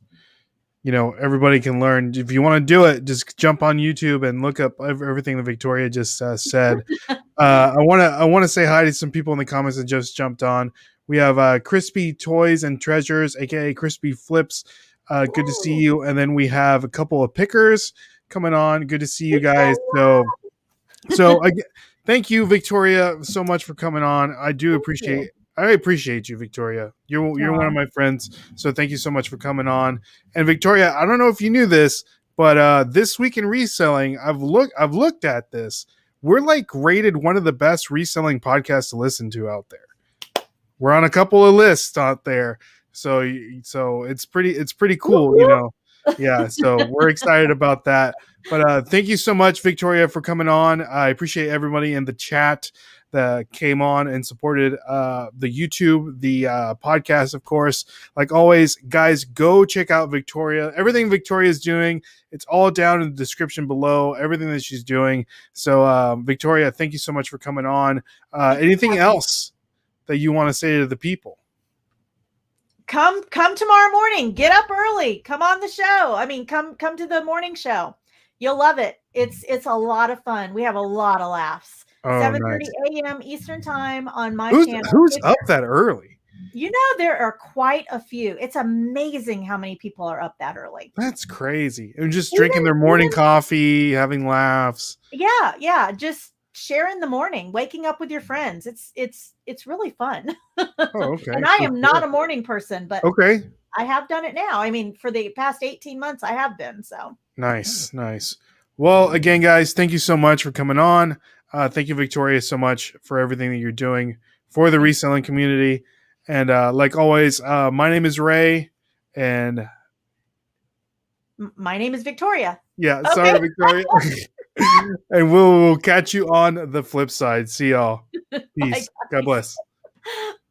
[SPEAKER 1] you know everybody can learn. If you want to do it just jump on youtube and look up everything that victoria just uh, said. Uh, i want to i want to say hi to some people in the comments that just jumped on. We have uh, crispy toys and treasures aka crispy flips. Uh, good to see you. And then we have a couple of pickers coming on. Good to see you guys. So so again thank you victoria so much for coming on. I do appreciate I appreciate you, Victoria. You're you're one of my friends, so thank you so much for coming on. And Victoria, I don't know if you knew this, but uh, this week in reselling, I've looked I've looked at this. We're like rated one of the best reselling podcasts to listen to out there. We're on a couple of lists out there, so so it's pretty it's pretty cool, you know. Yeah, so we're excited about that. But uh, thank you so much, Victoria, for coming on. I appreciate everybody in the chat that came on and supported uh, the YouTube, the uh, podcast, of course. Like always, guys, go check out Victoria. Everything Victoria is doing, it's all down in the description below. Everything that she's doing. So, uh, Victoria, thank you so much for coming on. Uh, anything else that you want to say to the people?
[SPEAKER 2] Come, come tomorrow morning. Get up early. Come on the show. I mean, come, come to the morning show. You'll love it. It's, it's a lot of fun. We have a lot of laughs. Oh, 7 30 a.m. Eastern time on my
[SPEAKER 1] who's,
[SPEAKER 2] channel.
[SPEAKER 1] Who's up that early?
[SPEAKER 2] You know, there are quite a few. It's amazing how many people are up that early.
[SPEAKER 1] That's crazy. And just drinking their morning even, coffee, having laughs.
[SPEAKER 2] Yeah, yeah. Just sharing the morning, waking up with your friends. It's it's it's really fun. Oh, okay. and I am not a morning person, but
[SPEAKER 1] okay.
[SPEAKER 2] I have done it now. I mean, for the past 18 months I have been. So
[SPEAKER 1] nice, nice. Well, again, guys, thank you so much for coming on. Uh, thank you, Victoria, so much for everything that you're doing for the reselling community. And uh, like always, uh, my name is Ray, and
[SPEAKER 2] my name is Victoria.
[SPEAKER 1] Yeah, okay. sorry, Victoria. and we'll, we'll catch you on the flip side. See y'all. Peace. God bless.